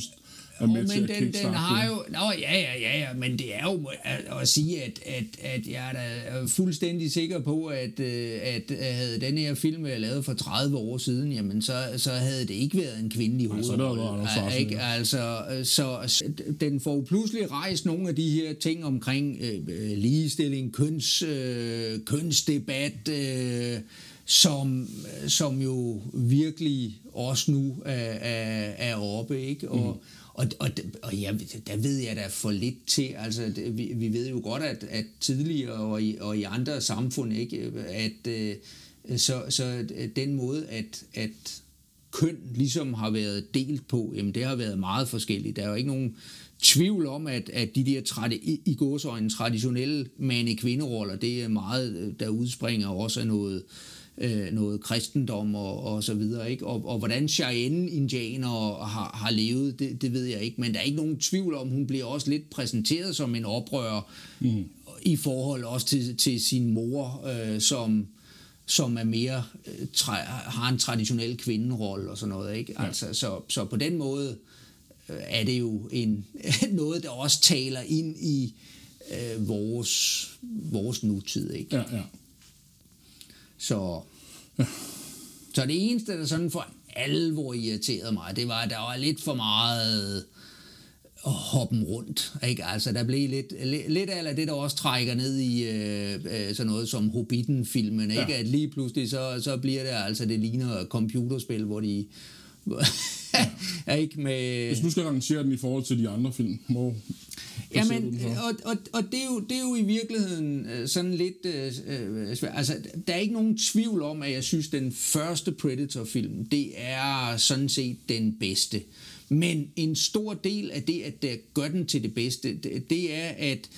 er med til men at den, den har jo... Nå, ja, ja, ja, ja, men det er jo at, at sige, at, at, at jeg er da fuldstændig sikker på, at, øh, at havde den her film været lavet for 30 år siden, jamen så, så havde det ikke været en kvindelig hovedrolle. Schwarzenegger. ikke? Altså, øh, så, så den får jo pludselig rejst nogle af de her ting omkring øh, øh, ligestilling, køns, øh, kønsdebat, øh, som, som jo virkelig også nu er, er, er oppe, ikke? Og, mm. Og, og, og ja, der ved jeg da for lidt til. Altså, det, vi, vi ved jo godt, at, at tidligere og i, og i andre samfund, ikke, at øh, så, så øh, den måde, at, at køn ligesom har været delt på, jamen det har været meget forskelligt. Der er jo ikke nogen tvivl om, at, at de der tradi- i, i gåsøjne traditionelle mande-kvinderoller, det er meget, øh, der udspringer også af noget, øh, noget kristendom og, og så videre. Ikke? Og, og hvordan Cheyenne-indianere har, har levet, det, det ved jeg ikke. Men der er ikke nogen tvivl om, hun bliver også lidt præsenteret som en oprører mm. i forhold også til, til sin mor, øh, som som er mere øh, tra- har en traditionel kvinderolle og sådan noget, ikke? Ja. Altså, så, så på den måde øh, er det jo en noget der også taler ind i øh, vores vores nutid, ikke? Ja, ja. Så så det eneste der sådan for alvor irriterede mig, det var at der var lidt for meget hoppen rundt. Ikke? Altså, der blev lidt, lidt, af det, der også trækker ned i øh, øh, sådan noget som Hobbiten-filmen. Ikke? Ja. At lige pludselig, så, så bliver det altså, det ligner computerspil, hvor de... er ikke med... Hvis du skal rangere den i forhold til de andre film, hvor Jamen, og, og, og det, er jo, det er jo i virkeligheden øh, sådan lidt øh, øh, svært. Altså, der er ikke nogen tvivl om, at jeg synes, den første Predator-film, det er sådan set den bedste. Men en stor del af det, at der gør den til det bedste, det, det er, at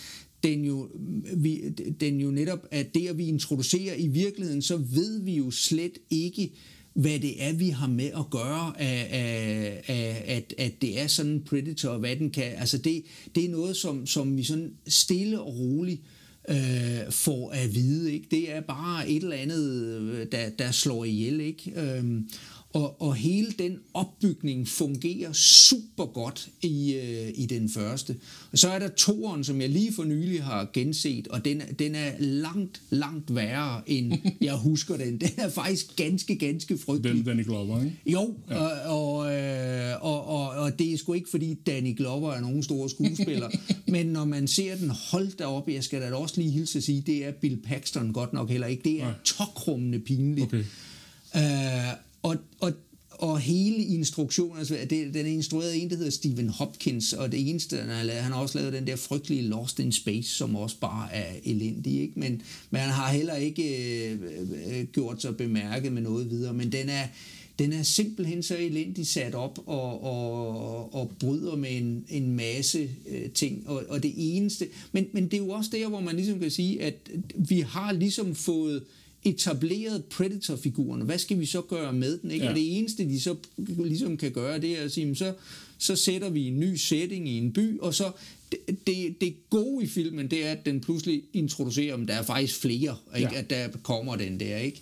den jo, vi, den jo netop, at det, at vi introducerer i virkeligheden, så ved vi jo slet ikke, hvad det er, vi har med at gøre, af, af, af, at, at det er sådan en predator, og hvad den kan. Altså det, det er noget, som, som vi sådan stille og roligt øh, får at vide. Ikke? Det er bare et eller andet, øh, der, der slår ihjel. Ikke? Øhm, og, og hele den opbygning fungerer super godt i, øh, i den første. Og så er der toeren, som jeg lige for nylig har genset, og den, den er langt, langt værre, end jeg husker den. Den er faktisk ganske, ganske frygtelig. Den, Danny Glover, ikke? Jo, ja. og, og, øh, og, og, og det er sgu ikke, fordi Danny Glover er nogen store skuespiller, men når man ser den, hold da op, jeg skal da også lige hilse at sige, det er Bill Paxton godt nok heller ikke. Det er tokrummende pinligt. Okay. Øh, og, og, og hele instruktionen, altså det, den er instrueret en, der hedder Stephen Hopkins, og det eneste, han har lavet, han har også lavet den der frygtelige Lost in Space, som også bare er elendig, ikke? Men, men han har heller ikke øh, øh gjort sig bemærket med noget videre, men den er, den er simpelthen så elendigt sat op og, og, og bryder med en, en masse øh, ting. Og, og det eneste... Men, men det er jo også der, hvor man ligesom kan sige, at vi har ligesom fået etableret Predator-figuren. Hvad skal vi så gøre med den? Ikke? Ja. Og det eneste, de så ligesom kan gøre, det er at sige, "Men så, så sætter vi en ny setting i en by, og så det, det, det gode i filmen, det er, at den pludselig introducerer, om der er faktisk flere, ikke? Ja. at der kommer den der, ikke?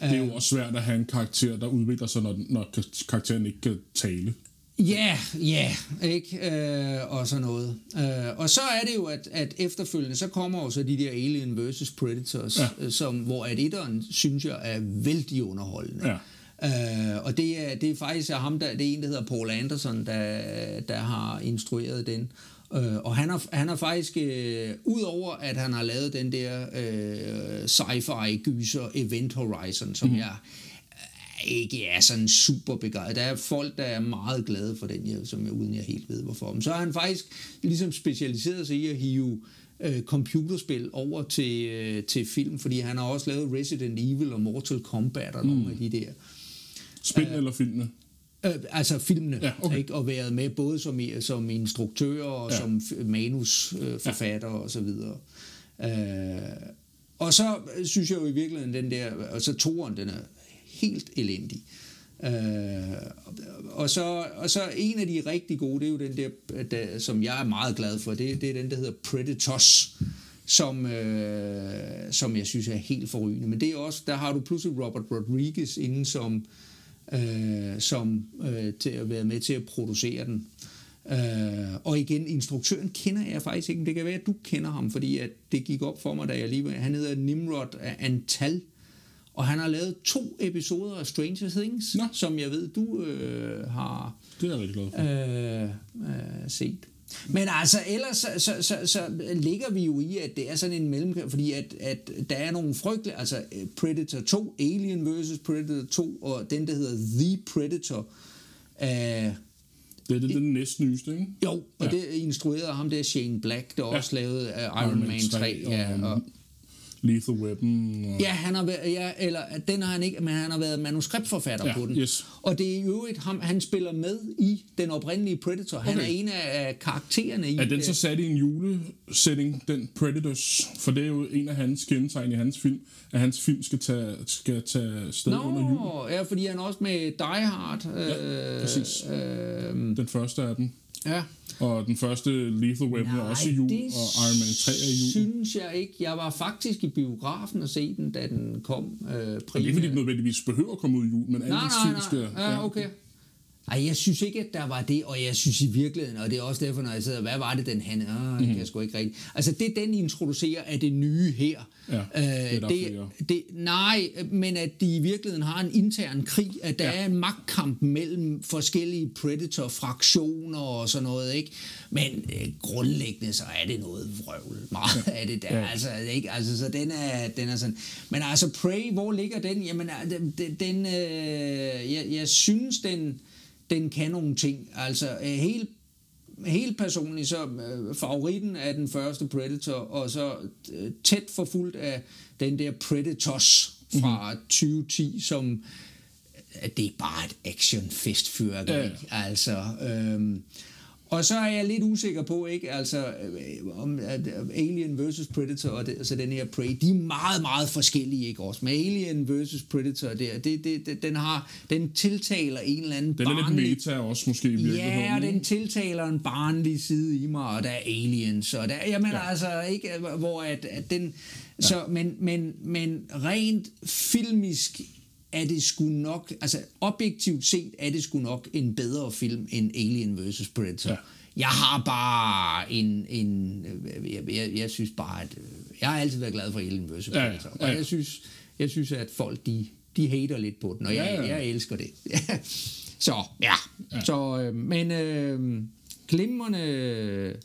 Det er jo også svært at have en karakter, der udvikler sig, når, når karakteren ikke kan tale. Ja, ja, ikke? Øh, og sådan noget. Øh, og så er det jo, at, at efterfølgende, så kommer jo så de der Alien vs. Predators, Ja. ja. som, hvor at etteren, synes jeg, er vældig underholdende. Ja. Øh, og det er, det er faktisk ham, der, det er en, der hedder Paul Anderson, der, der har instrueret den. Øh, og han har, han har faktisk, øh, udover at han har lavet den der øh, sci-fi gyser Event Horizon, som mm. jeg ikke er sådan super begejstret. Der er folk, der er meget glade for den, som jeg, uden jeg helt ved hvorfor. Men så har han faktisk ligesom specialiseret sig i at hive øh, computerspil over til, øh, til film, fordi han har også lavet Resident Evil og Mortal Kombat og mm. nogle af de der. Spil eller filmene? Øh, altså filmene, Ja, okay. ikke? og været med både som, som instruktør og Ja. ja. som manusforfatter øh, forfatter og så videre. Øh, og så synes jeg jo i virkeligheden, den der, og så toren, den er helt elendig. Øh, og, så, og så en af de rigtig gode, det er jo den der, der som jeg er meget glad for, det, det er den, der hedder Predators, som, øh, som jeg synes er helt forrygende. Men det er også, der har du pludselig Robert Rodriguez inden som, øh, som øh, til at være med til at producere den. Øh, og igen, instruktøren kender jeg faktisk ikke, men det kan være, at du kender ham, fordi at det gik op for mig, da jeg lige han hedder Nimrod Antal, og han har lavet to episoder af Stranger Things, Nå. som jeg ved, du øh, har Det er jeg glad for. øh, øh, set. Men altså, ellers så, så, så, så ligger vi jo i, at det er sådan en mellem... Fordi at, at der er nogle frygtelige... Altså, øh, Predator 2, Alien vs. Predator 2, og den, der hedder The Predator. Øh, Det er det, den næste nyeste, ikke? jo, og Ja. det er instrueret af ham der Shane Black, der Ja. også lavede uh, Iron, Man 3. ja, og, Lethal Weapon. Og... Ja, han har været, ja, eller den har han ikke, men han har været manuskriptforfatter Ja, på den. yes. Og det er jo et ham, han spiller med i den oprindelige Predator. Han Okay. er en af karaktererne i Er den så øh, sat i en julesætning, den Predators? For det er jo en af hans kendetegn i hans film, at hans film skal tage, skal tage sted under jul. Nå, ja, fordi han er også med Die Hard. Øh, Ja, præcis. Øh, Den første af dem. ja. Og den første Lethal Weapon er også i jul, og Iron Man 3 er i jul. synes jeg ikke. Jeg var faktisk i biografen og se den, da den kom øh, Og det er primært. fordi, det nødvendigvis behøver at komme ud i jul, men alle Nej, nej, nej. Ja, okay. Ej, jeg synes ikke, at der var det, og jeg synes i virkeligheden, og det er også derfor, når jeg sidder, hvad var det, den han... Ah, Mhm. mm. kan jeg sgu ikke rigtigt. Altså, det den introducerer af det nye her. Ja, det der det, flere. det, nej, men at de i virkeligheden har en intern krig, at der Ja. er en magtkamp mellem forskellige Predator-fraktioner og sådan noget, ikke? Men øh, grundlæggende, så er det noget vrøvl. Meget ja. af det der, Ja. altså, ikke? Altså, så den er, den er sådan... Men altså, Prey, hvor ligger den? Jamen, den, den, den øh, jeg, jeg synes, den, den kan nogle ting. Altså, øh, helt helt personligt så øh, favoritten af den første Predator, og så øh, tæt forfulgt af den der Predators fra mm-hmm. 2010, som at det er bare et action festfyrkeri. Ja. Altså, øhm, og så er jeg lidt usikker på, ikke, altså, øh, om at Alien vs. Predator og det, altså den her Prey, de er meget, meget forskellige, ikke også? Men Alien vs. Predator, der, det, det, det, den har, den tiltaler en eller anden Den er lidt barnlig- meta også måske i. Ja, og den tiltaler en barnlig side i mig, og der er aliens, og der, jamen Ja. altså ikke, hvor at, at den, ja. så, men, men, men rent filmisk er det sgu nok, altså objektivt set er det sgu nok en bedre film end Alien vs. Predator. Ja. Jeg har bare en, en jeg, jeg, jeg synes bare, at øh, jeg har altid været glad for Alien vs. Ja, ja, Predator, ja. og jeg synes, jeg synes, at folk, de, de hater lidt på den, og jeg, Ja, ja. jeg elsker det. så, ja. ja. Så, øh, men øh, glimrende,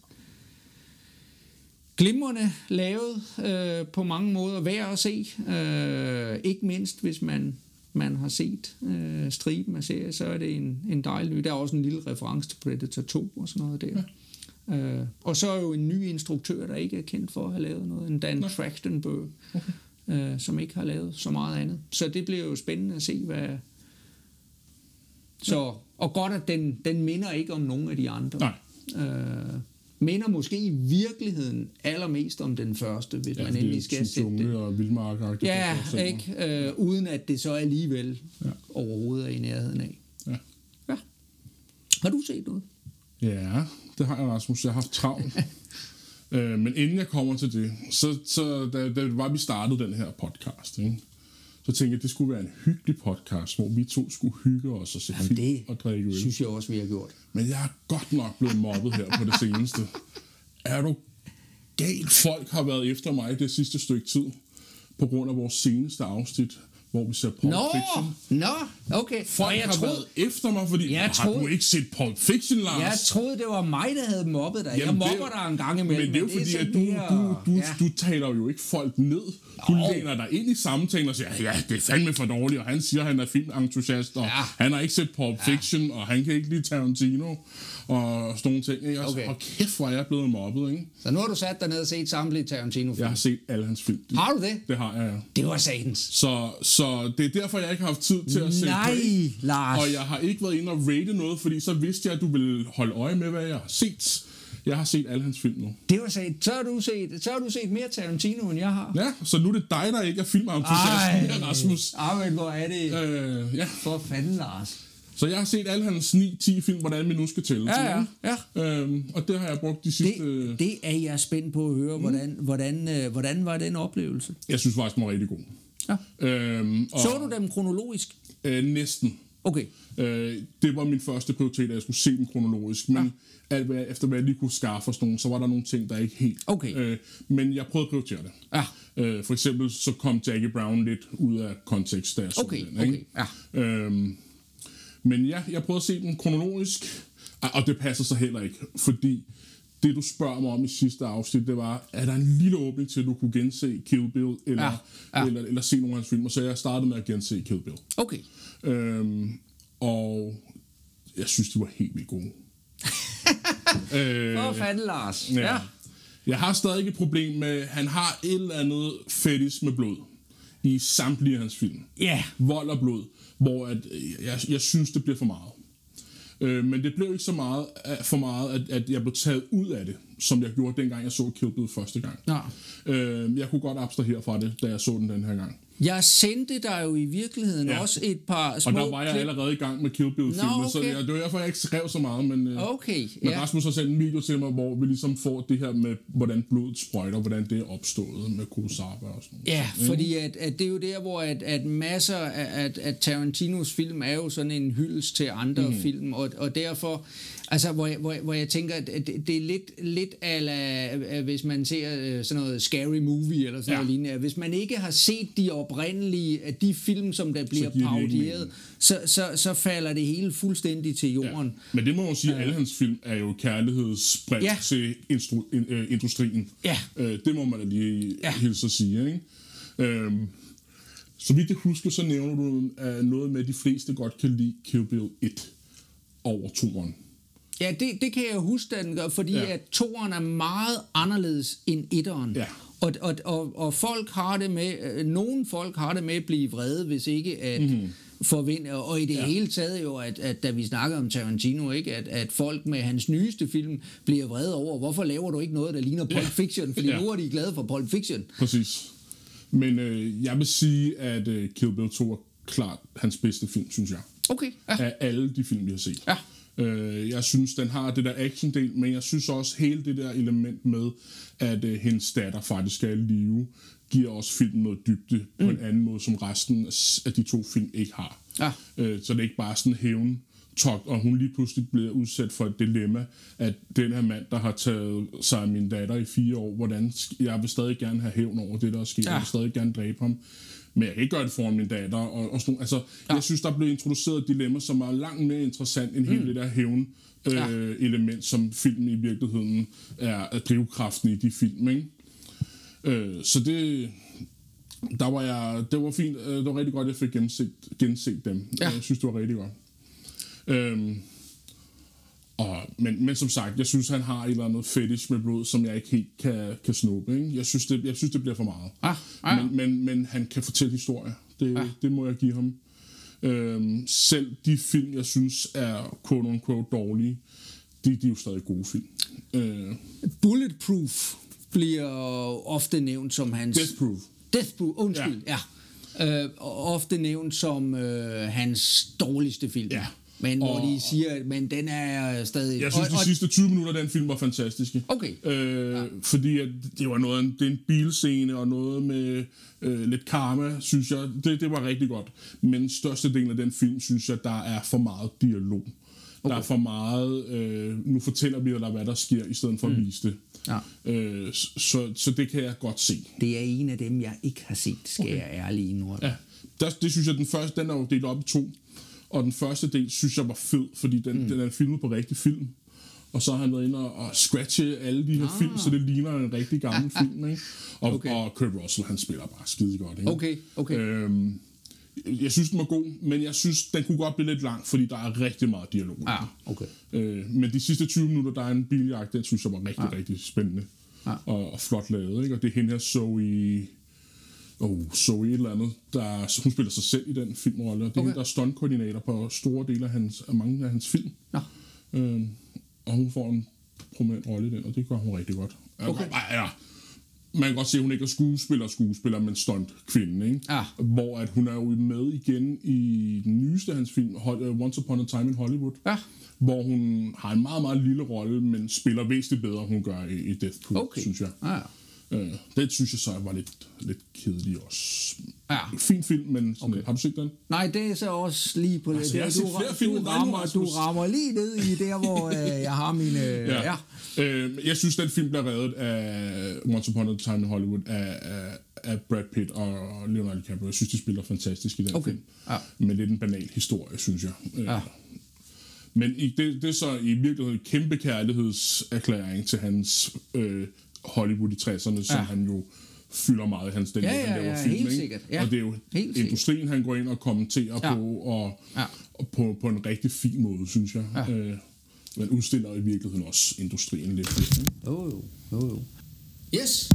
glimrende lavet øh, på mange måder, værd at se. Øh, ikke mindst, hvis man man har set øh, striben af serier, så er det en, en dejlig ny. Der er også en lille reference til Predator 2 og sådan noget der. Ja. Øh, og så er jo en ny instruktør, der ikke er kendt for at have lavet noget, en Dan Nå. Trachtenberg, okay. øh, som ikke har lavet så meget andet. Så det bliver jo spændende at se, hvad... Så, og godt, at den, den minder ikke om nogen af de andre. Nej. Øh, minder måske i virkeligheden allermest om den første, hvis Ja, man endelig skal sætte det. og vildmark Ja, ikke? Øh, uden at det så alligevel Ja. overhovedet er i nærheden af. Ja. Ja. Har du set noget? Ja, det har jeg, Rasmus. Jeg har haft travlt. øh, men inden jeg kommer til det, så, så da, da var, vi startede den her podcast, ikke? Så tænkte jeg, det skulle være en hyggelig podcast, hvor vi to skulle hygge os og se Jamen, det og drikke øl. synes jeg også, vi har gjort. Men jeg er godt nok blevet mobbet her på det seneste. Er du galt? Folk har været efter mig det sidste stykke tid, på grund af vores seneste afsnit hvor vi ser Pulp Nå, Fiction. nå, okay. Folk Og jeg har troede, været efter mig, fordi Jeg har troede- du ikke set Pulp Fiction, Lars? jeg troede, det var mig, der havde mobbet dig. Jeg mobber dig en gang imellem. Men det er jo fordi, at du, du, du, ja. du taler jo ikke folk ned. Du Jo. læner dig ind i samtalen og siger, ja, det er fandme for dårligt, og han siger, at han er filmentusiast, og Ja. han har ikke set Pulp Fiction, og han kan ikke lide Tarantino, og sådan nogle ting. Ikke? Og, Okay. og kæft, hvor er jeg blevet mobbet, ikke? Så nu har du sat dig ned og set samtlige Tarantino-film. Jeg har set alle hans film. Har du det? Det har jeg, ja. Det var satans. Så, så det er derfor, jeg ikke har haft tid til at se Nej. Lars. Og jeg har ikke været inde og rate noget, fordi så vidste jeg, at du ville holde øje med, hvad jeg har set. Jeg har set alle hans film nu. Det var sat. Så har, du set, så har du set mere Tarantino, end jeg har. Ja, så nu er det dig, der ikke er filmentusiast Rasmus. Ej, men hvor er det Øh, ja, for fanden, Lars. så jeg har set alle hans 9-10 film, hvordan vi nu skal tælle Ja, til. ja, ikke? Øhm, og det har jeg brugt de sidste... Det, det er jeg spændt på at høre. Hvordan, hvordan, øh, hvordan var den oplevelse? Jeg synes faktisk, den var rigtig god. Ja. Øhm, og, Så du dem kronologisk? Øh, næsten. Okay. Øh, det var min første prioritet, at jeg skulle se den kronologisk, men ja. alt, hvad efter hvad jeg lige kunne skaffe sådan nogle, så var der nogle ting, der ikke helt... Okay. Øh, men jeg prøvede at prioritere det. Ja. Øh, for eksempel så kom Jackie Brown lidt ud af kontekst, da jeg så Okay, den. okay, Ikke? ja. Øhm, men ja, jeg prøvede at se den kronologisk, og- og det passer så heller ikke, fordi det du spørger mig om i sidste afsnit, det var, er der en lille åbning til, at du kunne gense Kill Bill, eller, Ja, ja. eller, eller se nogle af hans film, så jeg startede med at gense Kill Bill. Okay. Øhm, og jeg synes, de var helt vildt gode. øh, Hvor fanden, Lars? ja. Jeg har stadig et problem med, han har et eller andet fetis med blod i samtlige af hans film. Ja. Vold og blod, hvor at, øh, jeg, jeg synes, det bliver for meget. Øh, men det blev ikke så meget, øh, for meget, at, at jeg blev taget ud af det, som jeg gjorde dengang, jeg så Kill Bill første gang. Nå. Øh, jeg kunne godt abstrahere fra det, da jeg så den den her gang. Jeg sendte dig jo i virkeligheden Ja. også et par små Og der var jeg klip. allerede i gang med Kill Bill-filmen, Nå, så okay. jeg, det var derfor, jeg ikke skrev så meget, men... øh, Okay, Men ja. Rasmus har sendt en video til mig, hvor vi ligesom får det her med, hvordan blodet sprøjter, hvordan det er opstået med Kurosawa og sådan noget. Ja, fordi at, at det er jo der, hvor at, at masser af at, at Tarantinos film er jo sådan en hyldest til andre mm. film, og, og derfor, altså hvor jeg, hvor, jeg- hvor jeg tænker, at det, det er lidt, lidt ala, hvis man ser øh, sådan noget scary movie eller sådan Ja. noget lignende, hvis man ikke har set de oprindelige, af de film, som der bliver parodieret, så, så, så falder det hele fuldstændig til jorden. Men det må man sige, at alle hans film er jo kærlighedsbredt Ja. til instru- in, øh, industrien. Ja. Øh, det må man da lige Ja. ja. hilse at sige, ikke? Øhm, så vidt jeg husker, så nævner du uh, noget med, at de fleste godt kan lide Kill Bill 1 over 2'eren. Ja, det, det kan jeg huske, den gør, fordi ja. At toeren er meget anderledes end etteren. Ja. Og, og, og, og folk har det med, øh, nogle folk har det med at blive vrede, hvis ikke at mm-hmm. forvente, og i det ja. hele taget jo, at, at da vi snakker om Tarantino, ikke, at, at folk med hans nyeste film bliver vrede over, hvorfor laver du ikke noget, der ligner Pulp. Fiction, fordi Ja. nu er de glade for Pulp Fiction. Præcis. Men øh, jeg vil sige, at øh, Kill Bill 2 er klart hans bedste film, synes jeg. Okay, ja. Af alle de film, vi har set. Ja. Øh, jeg synes, den har det der action-del, men jeg synes også hele det der element med, at øh, hendes datter faktisk er i live, giver også filmen noget dybde mm. på en anden måde, som resten af de to film ikke har. Ja. Øh, så det er ikke bare sådan hævn togt, og hun lige pludselig bliver udsat for et dilemma, at den her mand, der har taget sig af min datter i fire år, hvordan jeg vil stadig gerne have hævn over det, der er sket, Ja. jeg vil stadig gerne dræbe ham, men jeg kan ikke gøre det foran min datter. Og, og sådan, altså, ja. Jeg synes, der blev introduceret et dilemma, som er langt mere interessant end mm. hele det der hævn øh, Ja. element, som filmen i virkeligheden er, er drivkraften i de film. Ikke? Øh, så det, der var jeg, det var fint, øh, det var rigtig godt, at jeg fik genset, genset dem. Ja. Jeg synes, det var rigtig godt. Øhm, og, men, men som sagt, jeg synes, han har et eller andet fetish med blod, som jeg ikke helt kan, kan snuppe. Ikke? Jeg, synes, det, jeg synes, det bliver for meget. Ah, ah, ja. men, men, men han kan fortælle historier. Det, Ah. det må jeg give ham. Øhm, selv de film, jeg synes er quote-unquote dårlige, de, de er jo stadig gode film. Øh, Bulletproof bliver ofte nævnt som hans... Death Proof. Death Proof, undskyld, ja. ja. Øh, ofte nævnt som øh, hans dårligste film. Ja. Men hvor Og- de siger, at men den er stadig... Jeg synes, og, de og, sidste 20 minutter af den film var fantastiske. Okay. Øh, ja. Fordi at det var noget, det er en bilscene og noget med øh, lidt karma, synes jeg. Det, det var rigtig godt. Men størstedelen af den film, synes jeg, der er for meget dialog. Okay. Der er for meget, øh, nu fortæller vi dig, hvad der sker, i stedet for at vise det. Ja. Øh, så, så det kan jeg godt se. Det er en af dem, jeg ikke har set, skal okay. jeg ærligt indrømme. Ja, der, det synes jeg, den første, den er jo delt op i to. Og den første del synes jeg var fed, fordi den, mm. den er filmet på rigtig film. Og så har han været inde og, og scratche alle de her ah. film, så det ligner en rigtig gammel film. Ikke? Og, okay. og Kurt Russell, han spiller bare skide godt. Ikke? Okay, okay. Øhm, jeg synes, den var god, men jeg synes, den kunne godt blive lidt lang, fordi der er rigtig meget dialog. Ja, okay. Øh, men de sidste 20 minutter, der er en biljagt, den synes jeg var rigtig, ja. rigtig spændende. Ja. Og, og flot lavet, ikke? Og det er hende her Zoe... Oh, Zoe et eller andet, der, hun spiller sig selv i den filmrolle, og det er Okay. hende, der er stuntkoordinator på store dele af, hans, af mange af hans film. Nå. Øh, og hun får en prominent rolle i den, og det gør hun rigtig godt. Okay. Ja. Man kan godt se, at hun ikke er skuespiller, skuespiller, men stunt kvinde, ikke? Ja. Hvor at hun er jo med igen i den nyeste af hans film, uh, Once Upon a Time in Hollywood. Ja. Hvor hun har en meget, meget lille rolle, men spiller væsentligt bedre, end hun gør i, Death Proof, Okay. synes jeg. Ja, Øh, det synes jeg så var lidt, lidt kedelig også. ja. Fin film, men sådan, okay. har du set den? Nej, det er så også lige på det. Altså, set du, ra- film du, rammer, du rammer lige ned i der, hvor øh, jeg har mine... Ja. ja. Øh, jeg synes, den film bliver reddet af Once Upon a Time in Hollywood af, af, af Brad Pitt og Leonardo DiCaprio. Jeg synes, de spiller fantastisk i den Okay. film. Ja. Men lidt en banal historie, synes jeg. Øh, Ja. Men i, det, det er så i virkeligheden en kæmpe kærlighedserklæring til hans øh, Hollywood i 60'erne, som Ja. han jo fylder meget i hans den Ja, ja, han laver ja, film. helt ikke? sikkert. Ja, Og det er jo helt sikkert. industrien, han går ind og kommenterer Ja. på, og, Ja. og på, på en rigtig fin måde, synes jeg. Ja. Øh, man udstiller i virkeligheden også industrien lidt. Jo, jo, jo, jo. Yes.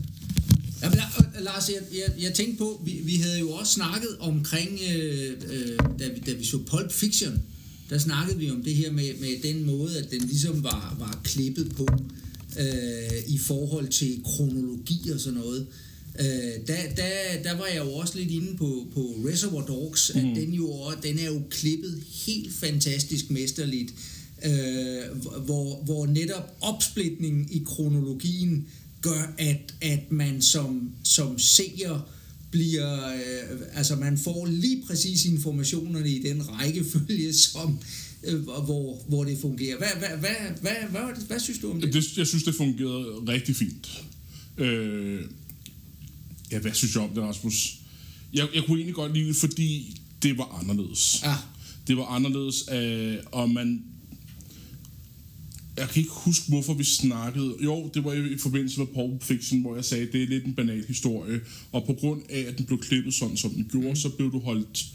Jamen, La- Lars, jeg, jeg, jeg tænkte på, vi, vi havde jo også snakket omkring, øh, øh, da, vi, da vi så Pulp Fiction, der snakkede vi om det her med, med den måde, at den ligesom var, var klippet på øh, i forhold til kronologi og sådan noget. Øh, der, der, der var jeg jo også lidt inde på, på Reservoir Dogs, at den jo den er jo klippet helt fantastisk mesterligt, øh, hvor, hvor netop opsplitningen i kronologien gør, at, at man som, som seer bliver, øh, altså man får lige præcis informationerne i den rækkefølge, som, hvor, hvor det fungerer. Hvad, hvad, hvad, hvad, hvad, hvad, hvad synes du om det? det. Jeg synes, det fungerede rigtig fint. Øh, ja, hvad synes jeg om det, Rasmus? Jeg, jeg kunne egentlig godt lide det, fordi det var anderledes. Ja. Det var anderledes, øh, og man... Jeg kan ikke huske, hvorfor vi snakkede. Jo, det var i, i forbindelse med Pulp Fiction, hvor jeg sagde, at det er lidt en banal historie. Og på grund af, at den blev klippet sådan, som den gjorde, så blev du holdt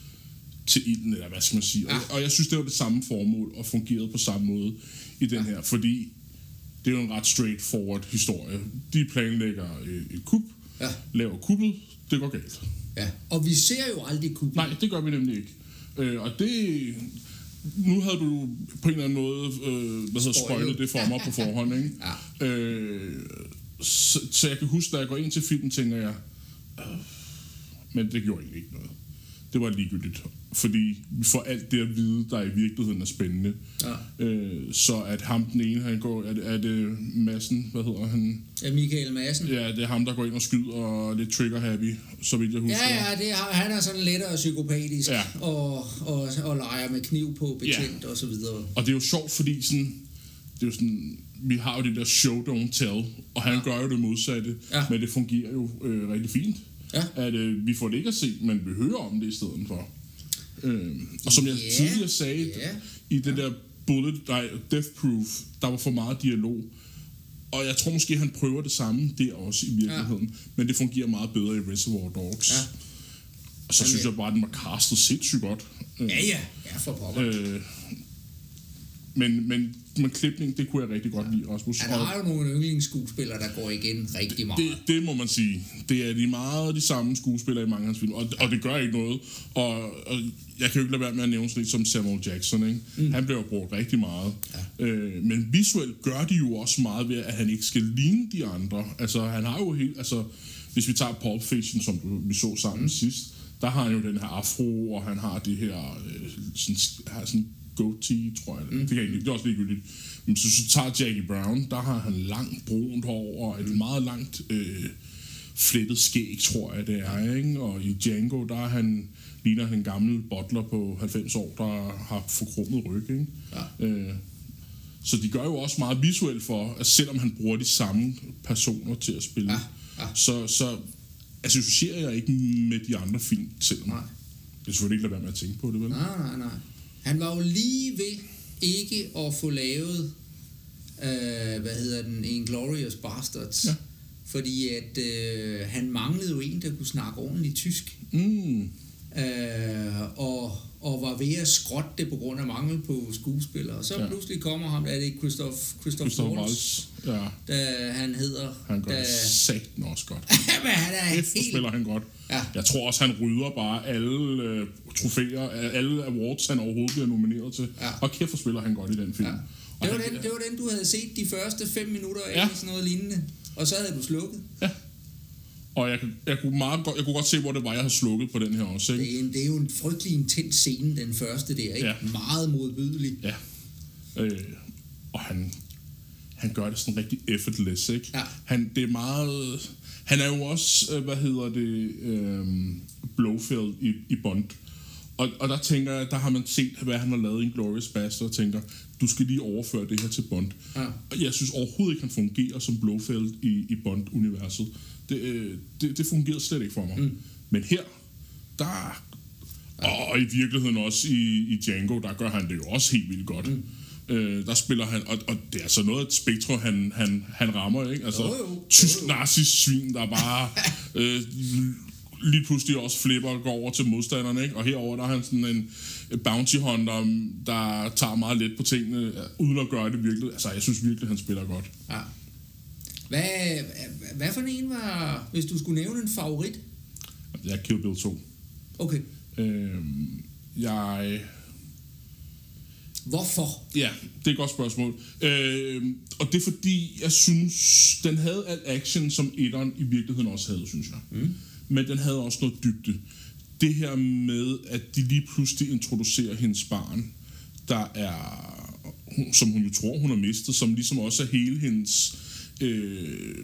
til ilden, eller hvad skal man sige. Ja. Og, og jeg synes, det var det samme formål, og fungerede på samme måde i den her, fordi det er jo en ret straightforward historie. De planlægger et, et kup, Ja. laver kuppet, det går galt. Ja. Og vi ser jo aldrig kuppen. Nej, det gør vi nemlig ikke. Øh, og det... Nu havde du på en eller anden måde øh, hvad hedder, spoilet det for mig på forhånd, ikke? Ja. Øh, så, så jeg kan huske, da jeg går ind til filmen, tænker jeg... Øh, men det gjorde egentlig ikke noget. Det var ligegyldigt. Fordi vi får alt det at vide, der i virkeligheden er spændende. Ja. Øh, så at ham den ene, han går... Er det, er det Madsen? Hvad hedder han? Ja, Michael Madsen. Ja, det er ham, der går ind og skyder og lidt trigger-happy, så vidt jeg husker. Ja, ja, det er, han er sådan lettere psykopatisk Ja. og, og, og leger med kniv på betjent og så videre. Og det er jo sjovt, fordi sådan, det er jo sådan, vi har jo det der show don't tell, og han ja. gør jo det modsatte, Ja. men det fungerer jo øh, rigtig fint. Ja. At øh, vi får det ikke at se, men vi hører om det i stedet for. Øh, og som jeg Ja, tidligere sagde, ja. i det der bullet, nej, Death Proof, der var for meget dialog. Og jeg tror måske, han prøver det samme der også i virkeligheden. Ja. Men det fungerer meget bedre i Reservoir Dogs. Ja. Og så Jamen, synes jeg bare, at den var castet sindssygt godt. Ja, ja, ja, for pokker. Øh, men, men, men klipning, det kunne jeg rigtig godt lide, Rasmus. Og har jo nogle yndlingsskuespillere, der går igen rigtig meget. det, det må man sige. Det er de meget de samme skuespillere i mange af hans film, og, og det gør ikke noget. Og, og jeg kan jo ikke lade være med at nævne sådan en som Samuel Jackson. Ikke? Mm. Han bliver jo brugt rigtig meget. Ja. Øh, men visuelt gør de jo også meget ved, at han ikke skal ligne de andre. Altså, han har jo helt... Altså, hvis vi tager Pulp Fiction, som du, vi så sammen mm. sidst, der har han jo den her afro, og han har det her øh, sådan, har sådan goatee, tror jeg. Mm. Det, kan jeg ikke, det er også ligegyldigt. Men så, så tager Jackie Brown, der har han langt brunt hår og et meget langt øh, flettet skæg, tror jeg det er. Ikke? Og i Django, der er han, ligner han en gammel butler på 90 år, der har forkrummet ryg. Ikke? Ja. Øh, Så de gør jo også meget visuelt for, at selvom han bruger de samme personer til at spille, Ja, ja. så, så associerer jeg ikke med de andre film, selvom Nej. jeg kan selvfølgelig ikke lade være med at tænke på det, vel? Nej, nej, nej. Han var jo lige ved ikke at få lavet, øh, hvad hedder den, Inglourious Bastards. Ja. Fordi at øh, han manglede jo en, der kunne snakke ordentligt tysk. Mm, Øh, og, og var ved at skrotte det på grund af mangel på skuespillere. Og så Ja. ja. pludselig kommer ham, er det Christoph, Christoph, Christopher Waltz, ja, da han hedder. han gør da, satan også godt. men han er hvor helt... spiller han godt. Ja. Jeg tror også, han rydder bare alle øh, trofæer, alle awards, han overhovedet bliver nomineret til. Ja. Og kæft, spiller han godt i den film. Ja. Det var, den, det var den, du havde set de første fem minutter af, Ja. ja. sådan noget lignende. Og så havde du slukket. Og jeg, jeg, kunne meget godt, jeg kunne godt se, hvor det var, jeg havde slukket på den her også. Ikke? Det er, en, det er jo en frygtelig intens scene, den første der, ikke? Ja. Ja. Meget modbydelig. Ja. Øh, og han, han gør det sådan rigtig effortless, ikke? Ja. Han, det er meget... Han er jo også, øh, hvad hedder det, øh, Blofeld i, i Bond. Og, og der tænker jeg, der har man set, hvad han har lavet i Glorious Bastard, og tænker, du skal lige overføre det her til Bond. Ja. Og jeg synes overhovedet ikke, han fungerer som Blofeld i, i Bond-universet. Det, øh, det, det fungerede slet ikke for mig. Mm. Men her, der... Og i virkeligheden også i, i Django, der gør han det jo også helt vildt godt. Mm. Øh, der spiller han, og, og det er altså noget af et spektrum, han, han, han rammer, ikke? Altså, Jo, jo. tysk Jo, jo. nazisvin, der bare øh, lige pludselig også flipper og går over til modstanderne, ikke? Og herover der er han sådan en bounty hunter, der tager meget let på tingene, uden at gøre det virkelig. Altså, jeg synes virkelig, han spiller godt. Ja. Hvad, hvad for en var, hvis du skulle nævne en favorit? Jeg er Kill Bill 2. Okay. Øh, jeg... Hvorfor? Ja, det er et godt spørgsmål. Øh, og det er fordi, jeg synes, den havde alt action, som etteren i virkeligheden også havde, synes jeg. Mm. Men den havde også noget dybde. Det her med, at de lige pludselig introducerer hendes barn, der er, som hun jo tror, hun har mistet, som ligesom også er hele hendes... Øh,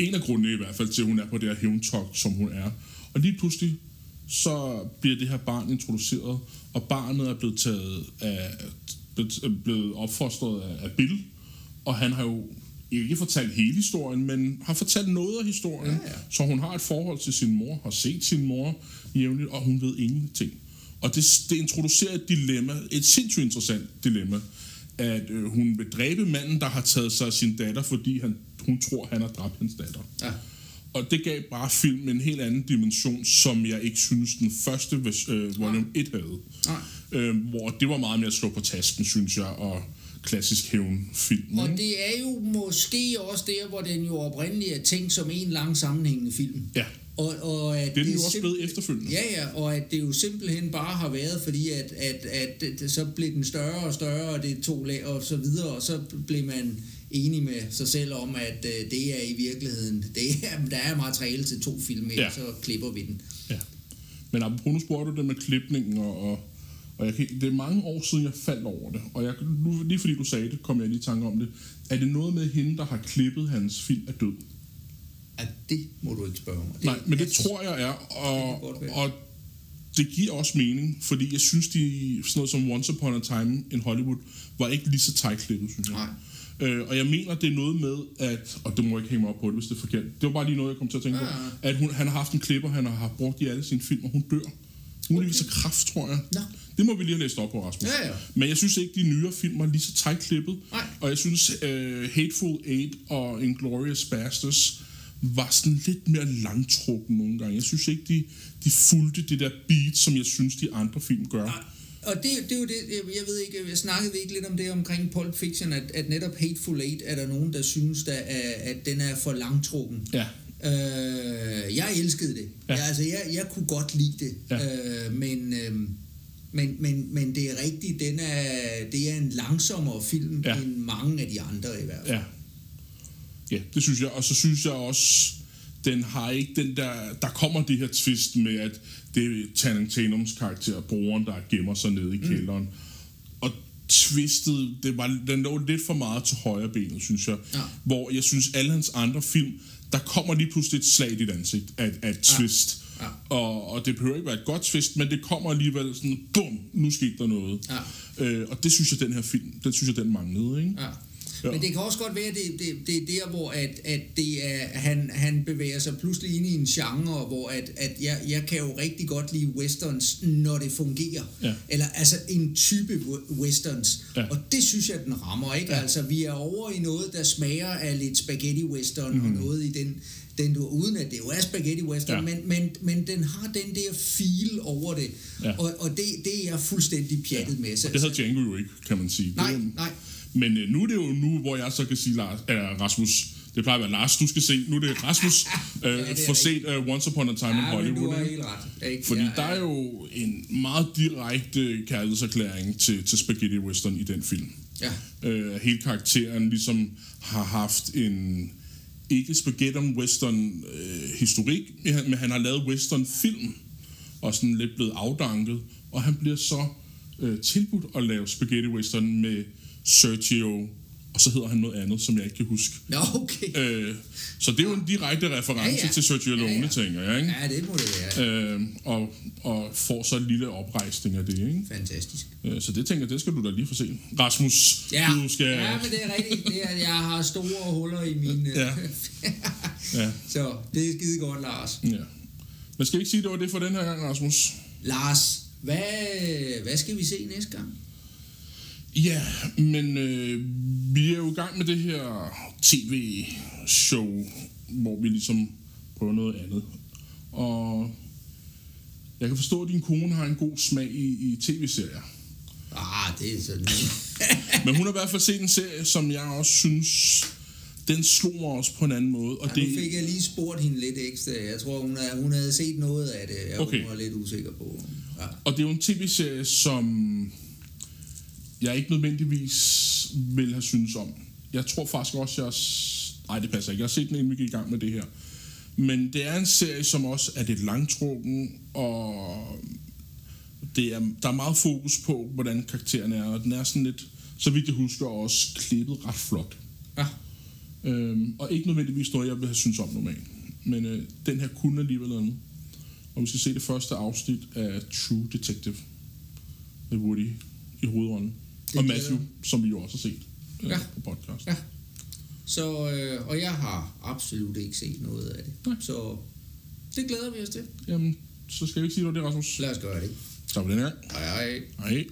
en af grundene i hvert fald til, at hun er på det her hævntogt, som hun er. Og lige pludselig, så bliver det her barn introduceret, og barnet er blevet taget af, blevet- blevet opfostret af, af Bill, og han har jo ikke fortalt hele historien, men har fortalt noget af historien, Ja, ja. så hun har et forhold til sin mor, har set sin mor jævnligt, og hun ved ingenting. Og det, det introducerer et dilemma, et sindssygt interessant dilemma, at øh, hun vil dræbe manden, der har taget sig af sin datter, fordi han, hun tror, han har dræbt hans datter. Ja. Og det gav bare filmen en helt anden dimension, som jeg ikke synes, den første øh, volume 1 havde. Nej. Øh, hvor det var meget mere at slå på tasken, synes jeg, og klassisk hævnfilm. Og det er jo måske også der, hvor den jo oprindeligt er tænkt som en lang sammenhængende film. Ja, Og, og at det er den jo også blevet efterfølgende. Ja, ja, og at det jo simpelthen bare har været, fordi at, at, at det, så blev den større og større, og det tog lag og så videre, og så blev man enig med sig selv om, at øh, det er i virkeligheden, det er, der er materiale til to film, Ja. ja. så klipper vi den. Ja. Men apropos, nu spurgte du det med klipningen, og, og, og jeg, kan- det er mange år siden, jeg faldt over det. Og jeg, nu, lige fordi du sagde det, kom jeg lige i tanke om det. Er det noget med hende, der har klippet hans film af død? At det må du ikke spørge mig. Nej, men det at- tror jeg er, Det og, være. og det giver også mening, fordi jeg synes, de, sådan noget som Once Upon a Time in Hollywood, var ikke lige så tight klippet, synes jeg. Nej. Øh, og jeg mener, det er noget med, at, og det må jeg ikke hænge mig op på det, hvis det er forkert, det var bare lige noget, jeg kom til at tænke Ja, på, ja. at hun, han har haft en klipper, han har brugt i alle sine film, og hun dør. Muligvis af kraft, tror jeg. Nå. Det må vi lige have læst op på, Rasmus. Ja, ja. Men jeg synes ikke, de nyere film var lige så tight klippet. Nej. Og jeg synes, uh, Hateful Eight og Inglourious Bastards var sådan lidt mere langtrukken nogle gange. Jeg synes ikke, de, de fulgte det der beat, som jeg synes, de andre film gør. Og det, det er jo det, jeg- ved ikke, jeg snakkede vi ikke lidt om det omkring Pulp Fiction, at, at netop Hateful Eight er der nogen, der synes, der er, at den er for langtrukken. Ja. Øh, jeg elskede det. Ja. Jeg, altså, jeg, jeg kunne godt lide det. Ja. Øh, men, øh, men, men, men det er rigtigt, den er, det er en langsommere film ja. end mange af de andre i hvert fald. Ja. Ja, det synes jeg. Og så synes jeg også, den har ikke den der... Der kommer det her twist med, at det er Tatums karakter, broren, der gemmer sig nede i kælderen. Og twistet, det var, den lå lidt for meget til højre benet, synes jeg. Ja. Hvor jeg synes, alle hans andre film, der kommer lige pludselig et slag i dit ansigt af, af et twist. Ja. Og, og det behøver ikke være et godt twist, men det kommer alligevel sådan, bum, nu skete der noget. Ja. Øh, og det synes jeg, den her film, den synes jeg, den manglede, ikke? Ja. Ja. Men det kan også godt være, at det, det, det er der, hvor at, at det er, han, han bevæger sig pludselig ind i en genre, hvor at, at jeg, jeg kan jo rigtig godt lide westerns, når det fungerer. Ja. Eller altså en type we- westerns. Ja. Og det synes jeg, den rammer. ikke. Altså, vi er over i noget, der smager af lidt spaghetti western, mm. og noget i den, den du, uden at det jo er spaghetti western, Ja. men, men, men den har den der feel over det. Ja. Og, og det, det er jeg fuldstændig pjattet med. Så, Og det havde Django jo ikke, kan man sige. Nej, det, nej. Men øh, nu er det jo nu, hvor jeg så kan sige, Lars, øh, Rasmus, det plejer at være Lars, du skal se, nu er det Rasmus, øh, det er får set uh, Once Upon a Time in Ja, men Hollywood. du har helt ret. Ikke? Fordi Ja, der er ja. jo en meget direkte kærlighedserklæring til, til Spaghetti Western i den film. Ja. Øh, hele karakteren ligesom har haft en ikke spaghetti western øh, historik, men han har lavet western film og sådan lidt blevet afdanket, og han bliver så øh, tilbudt at lave spaghetti western med Sergio, og så hedder han noget andet, som jeg ikke kan huske. Nå, okay. Øh, så det er jo en direkte reference Ja, ja. til Sergio Leone, Ja, ja. tænker jeg, ikke? Ja, det må det være. Øh, og, og får så en lille oprejsning af det, ikke? Fantastisk. Øh, så det tænker jeg, det skal du da lige få se. Rasmus, Ja, du skal... ja men det er rigtigt. Det er, at jeg har store huller i min... øh, Ja. Ja. Så det er skide godt, Lars. ja. Men skal ikke sige, at det var det for den her gang, Rasmus? Lars, hvad, hvad skal vi se næste gang? Ja, men øh, vi er jo i gang med det her tv-show, hvor vi ligesom prøver noget andet. Og jeg kan forstå, at din kone har en god smag i, i tv-serier. Ah, det er sådan... Men hun har i hvert fald set en serie, som jeg også synes, den slog mig også på en anden måde. Og Ja, nu det, fik jeg lige spurgt hende lidt ekstra. Jeg tror, hun, er, hun havde set noget af det. Jeg Okay. okay. var lidt usikker på. Ja. Og det er jo en tv-serie, som jeg ikke nødvendigvis vil have synes om. Jeg tror faktisk også, jeg... Nej, det passer ikke. Jeg har set den, inden vi gik i gang med det her. Men det er en serie, som også er lidt langtrukken, og det er, der er meget fokus på, hvordan karakteren er, og den er sådan lidt, så vidt jeg husker, også klippet ret flot. ja. Øhm, og ikke nødvendigvis noget, jeg vil have synes om normalt. Men øh, den her kunne alligevel noget andet. Og vi skal se det første afsnit af True Detective med Woody i hovedrollen. Det og Matthew, mig. som vi jo også har set øh, Ja. på podcast. Ja. Så, øh, og jeg har absolut ikke set noget af det. Nej. Så det glæder vi os til. Jamen, så skal vi ikke sige noget, det Rasmus. Lad os gøre det. Tak for den her. Hej hej. Hej.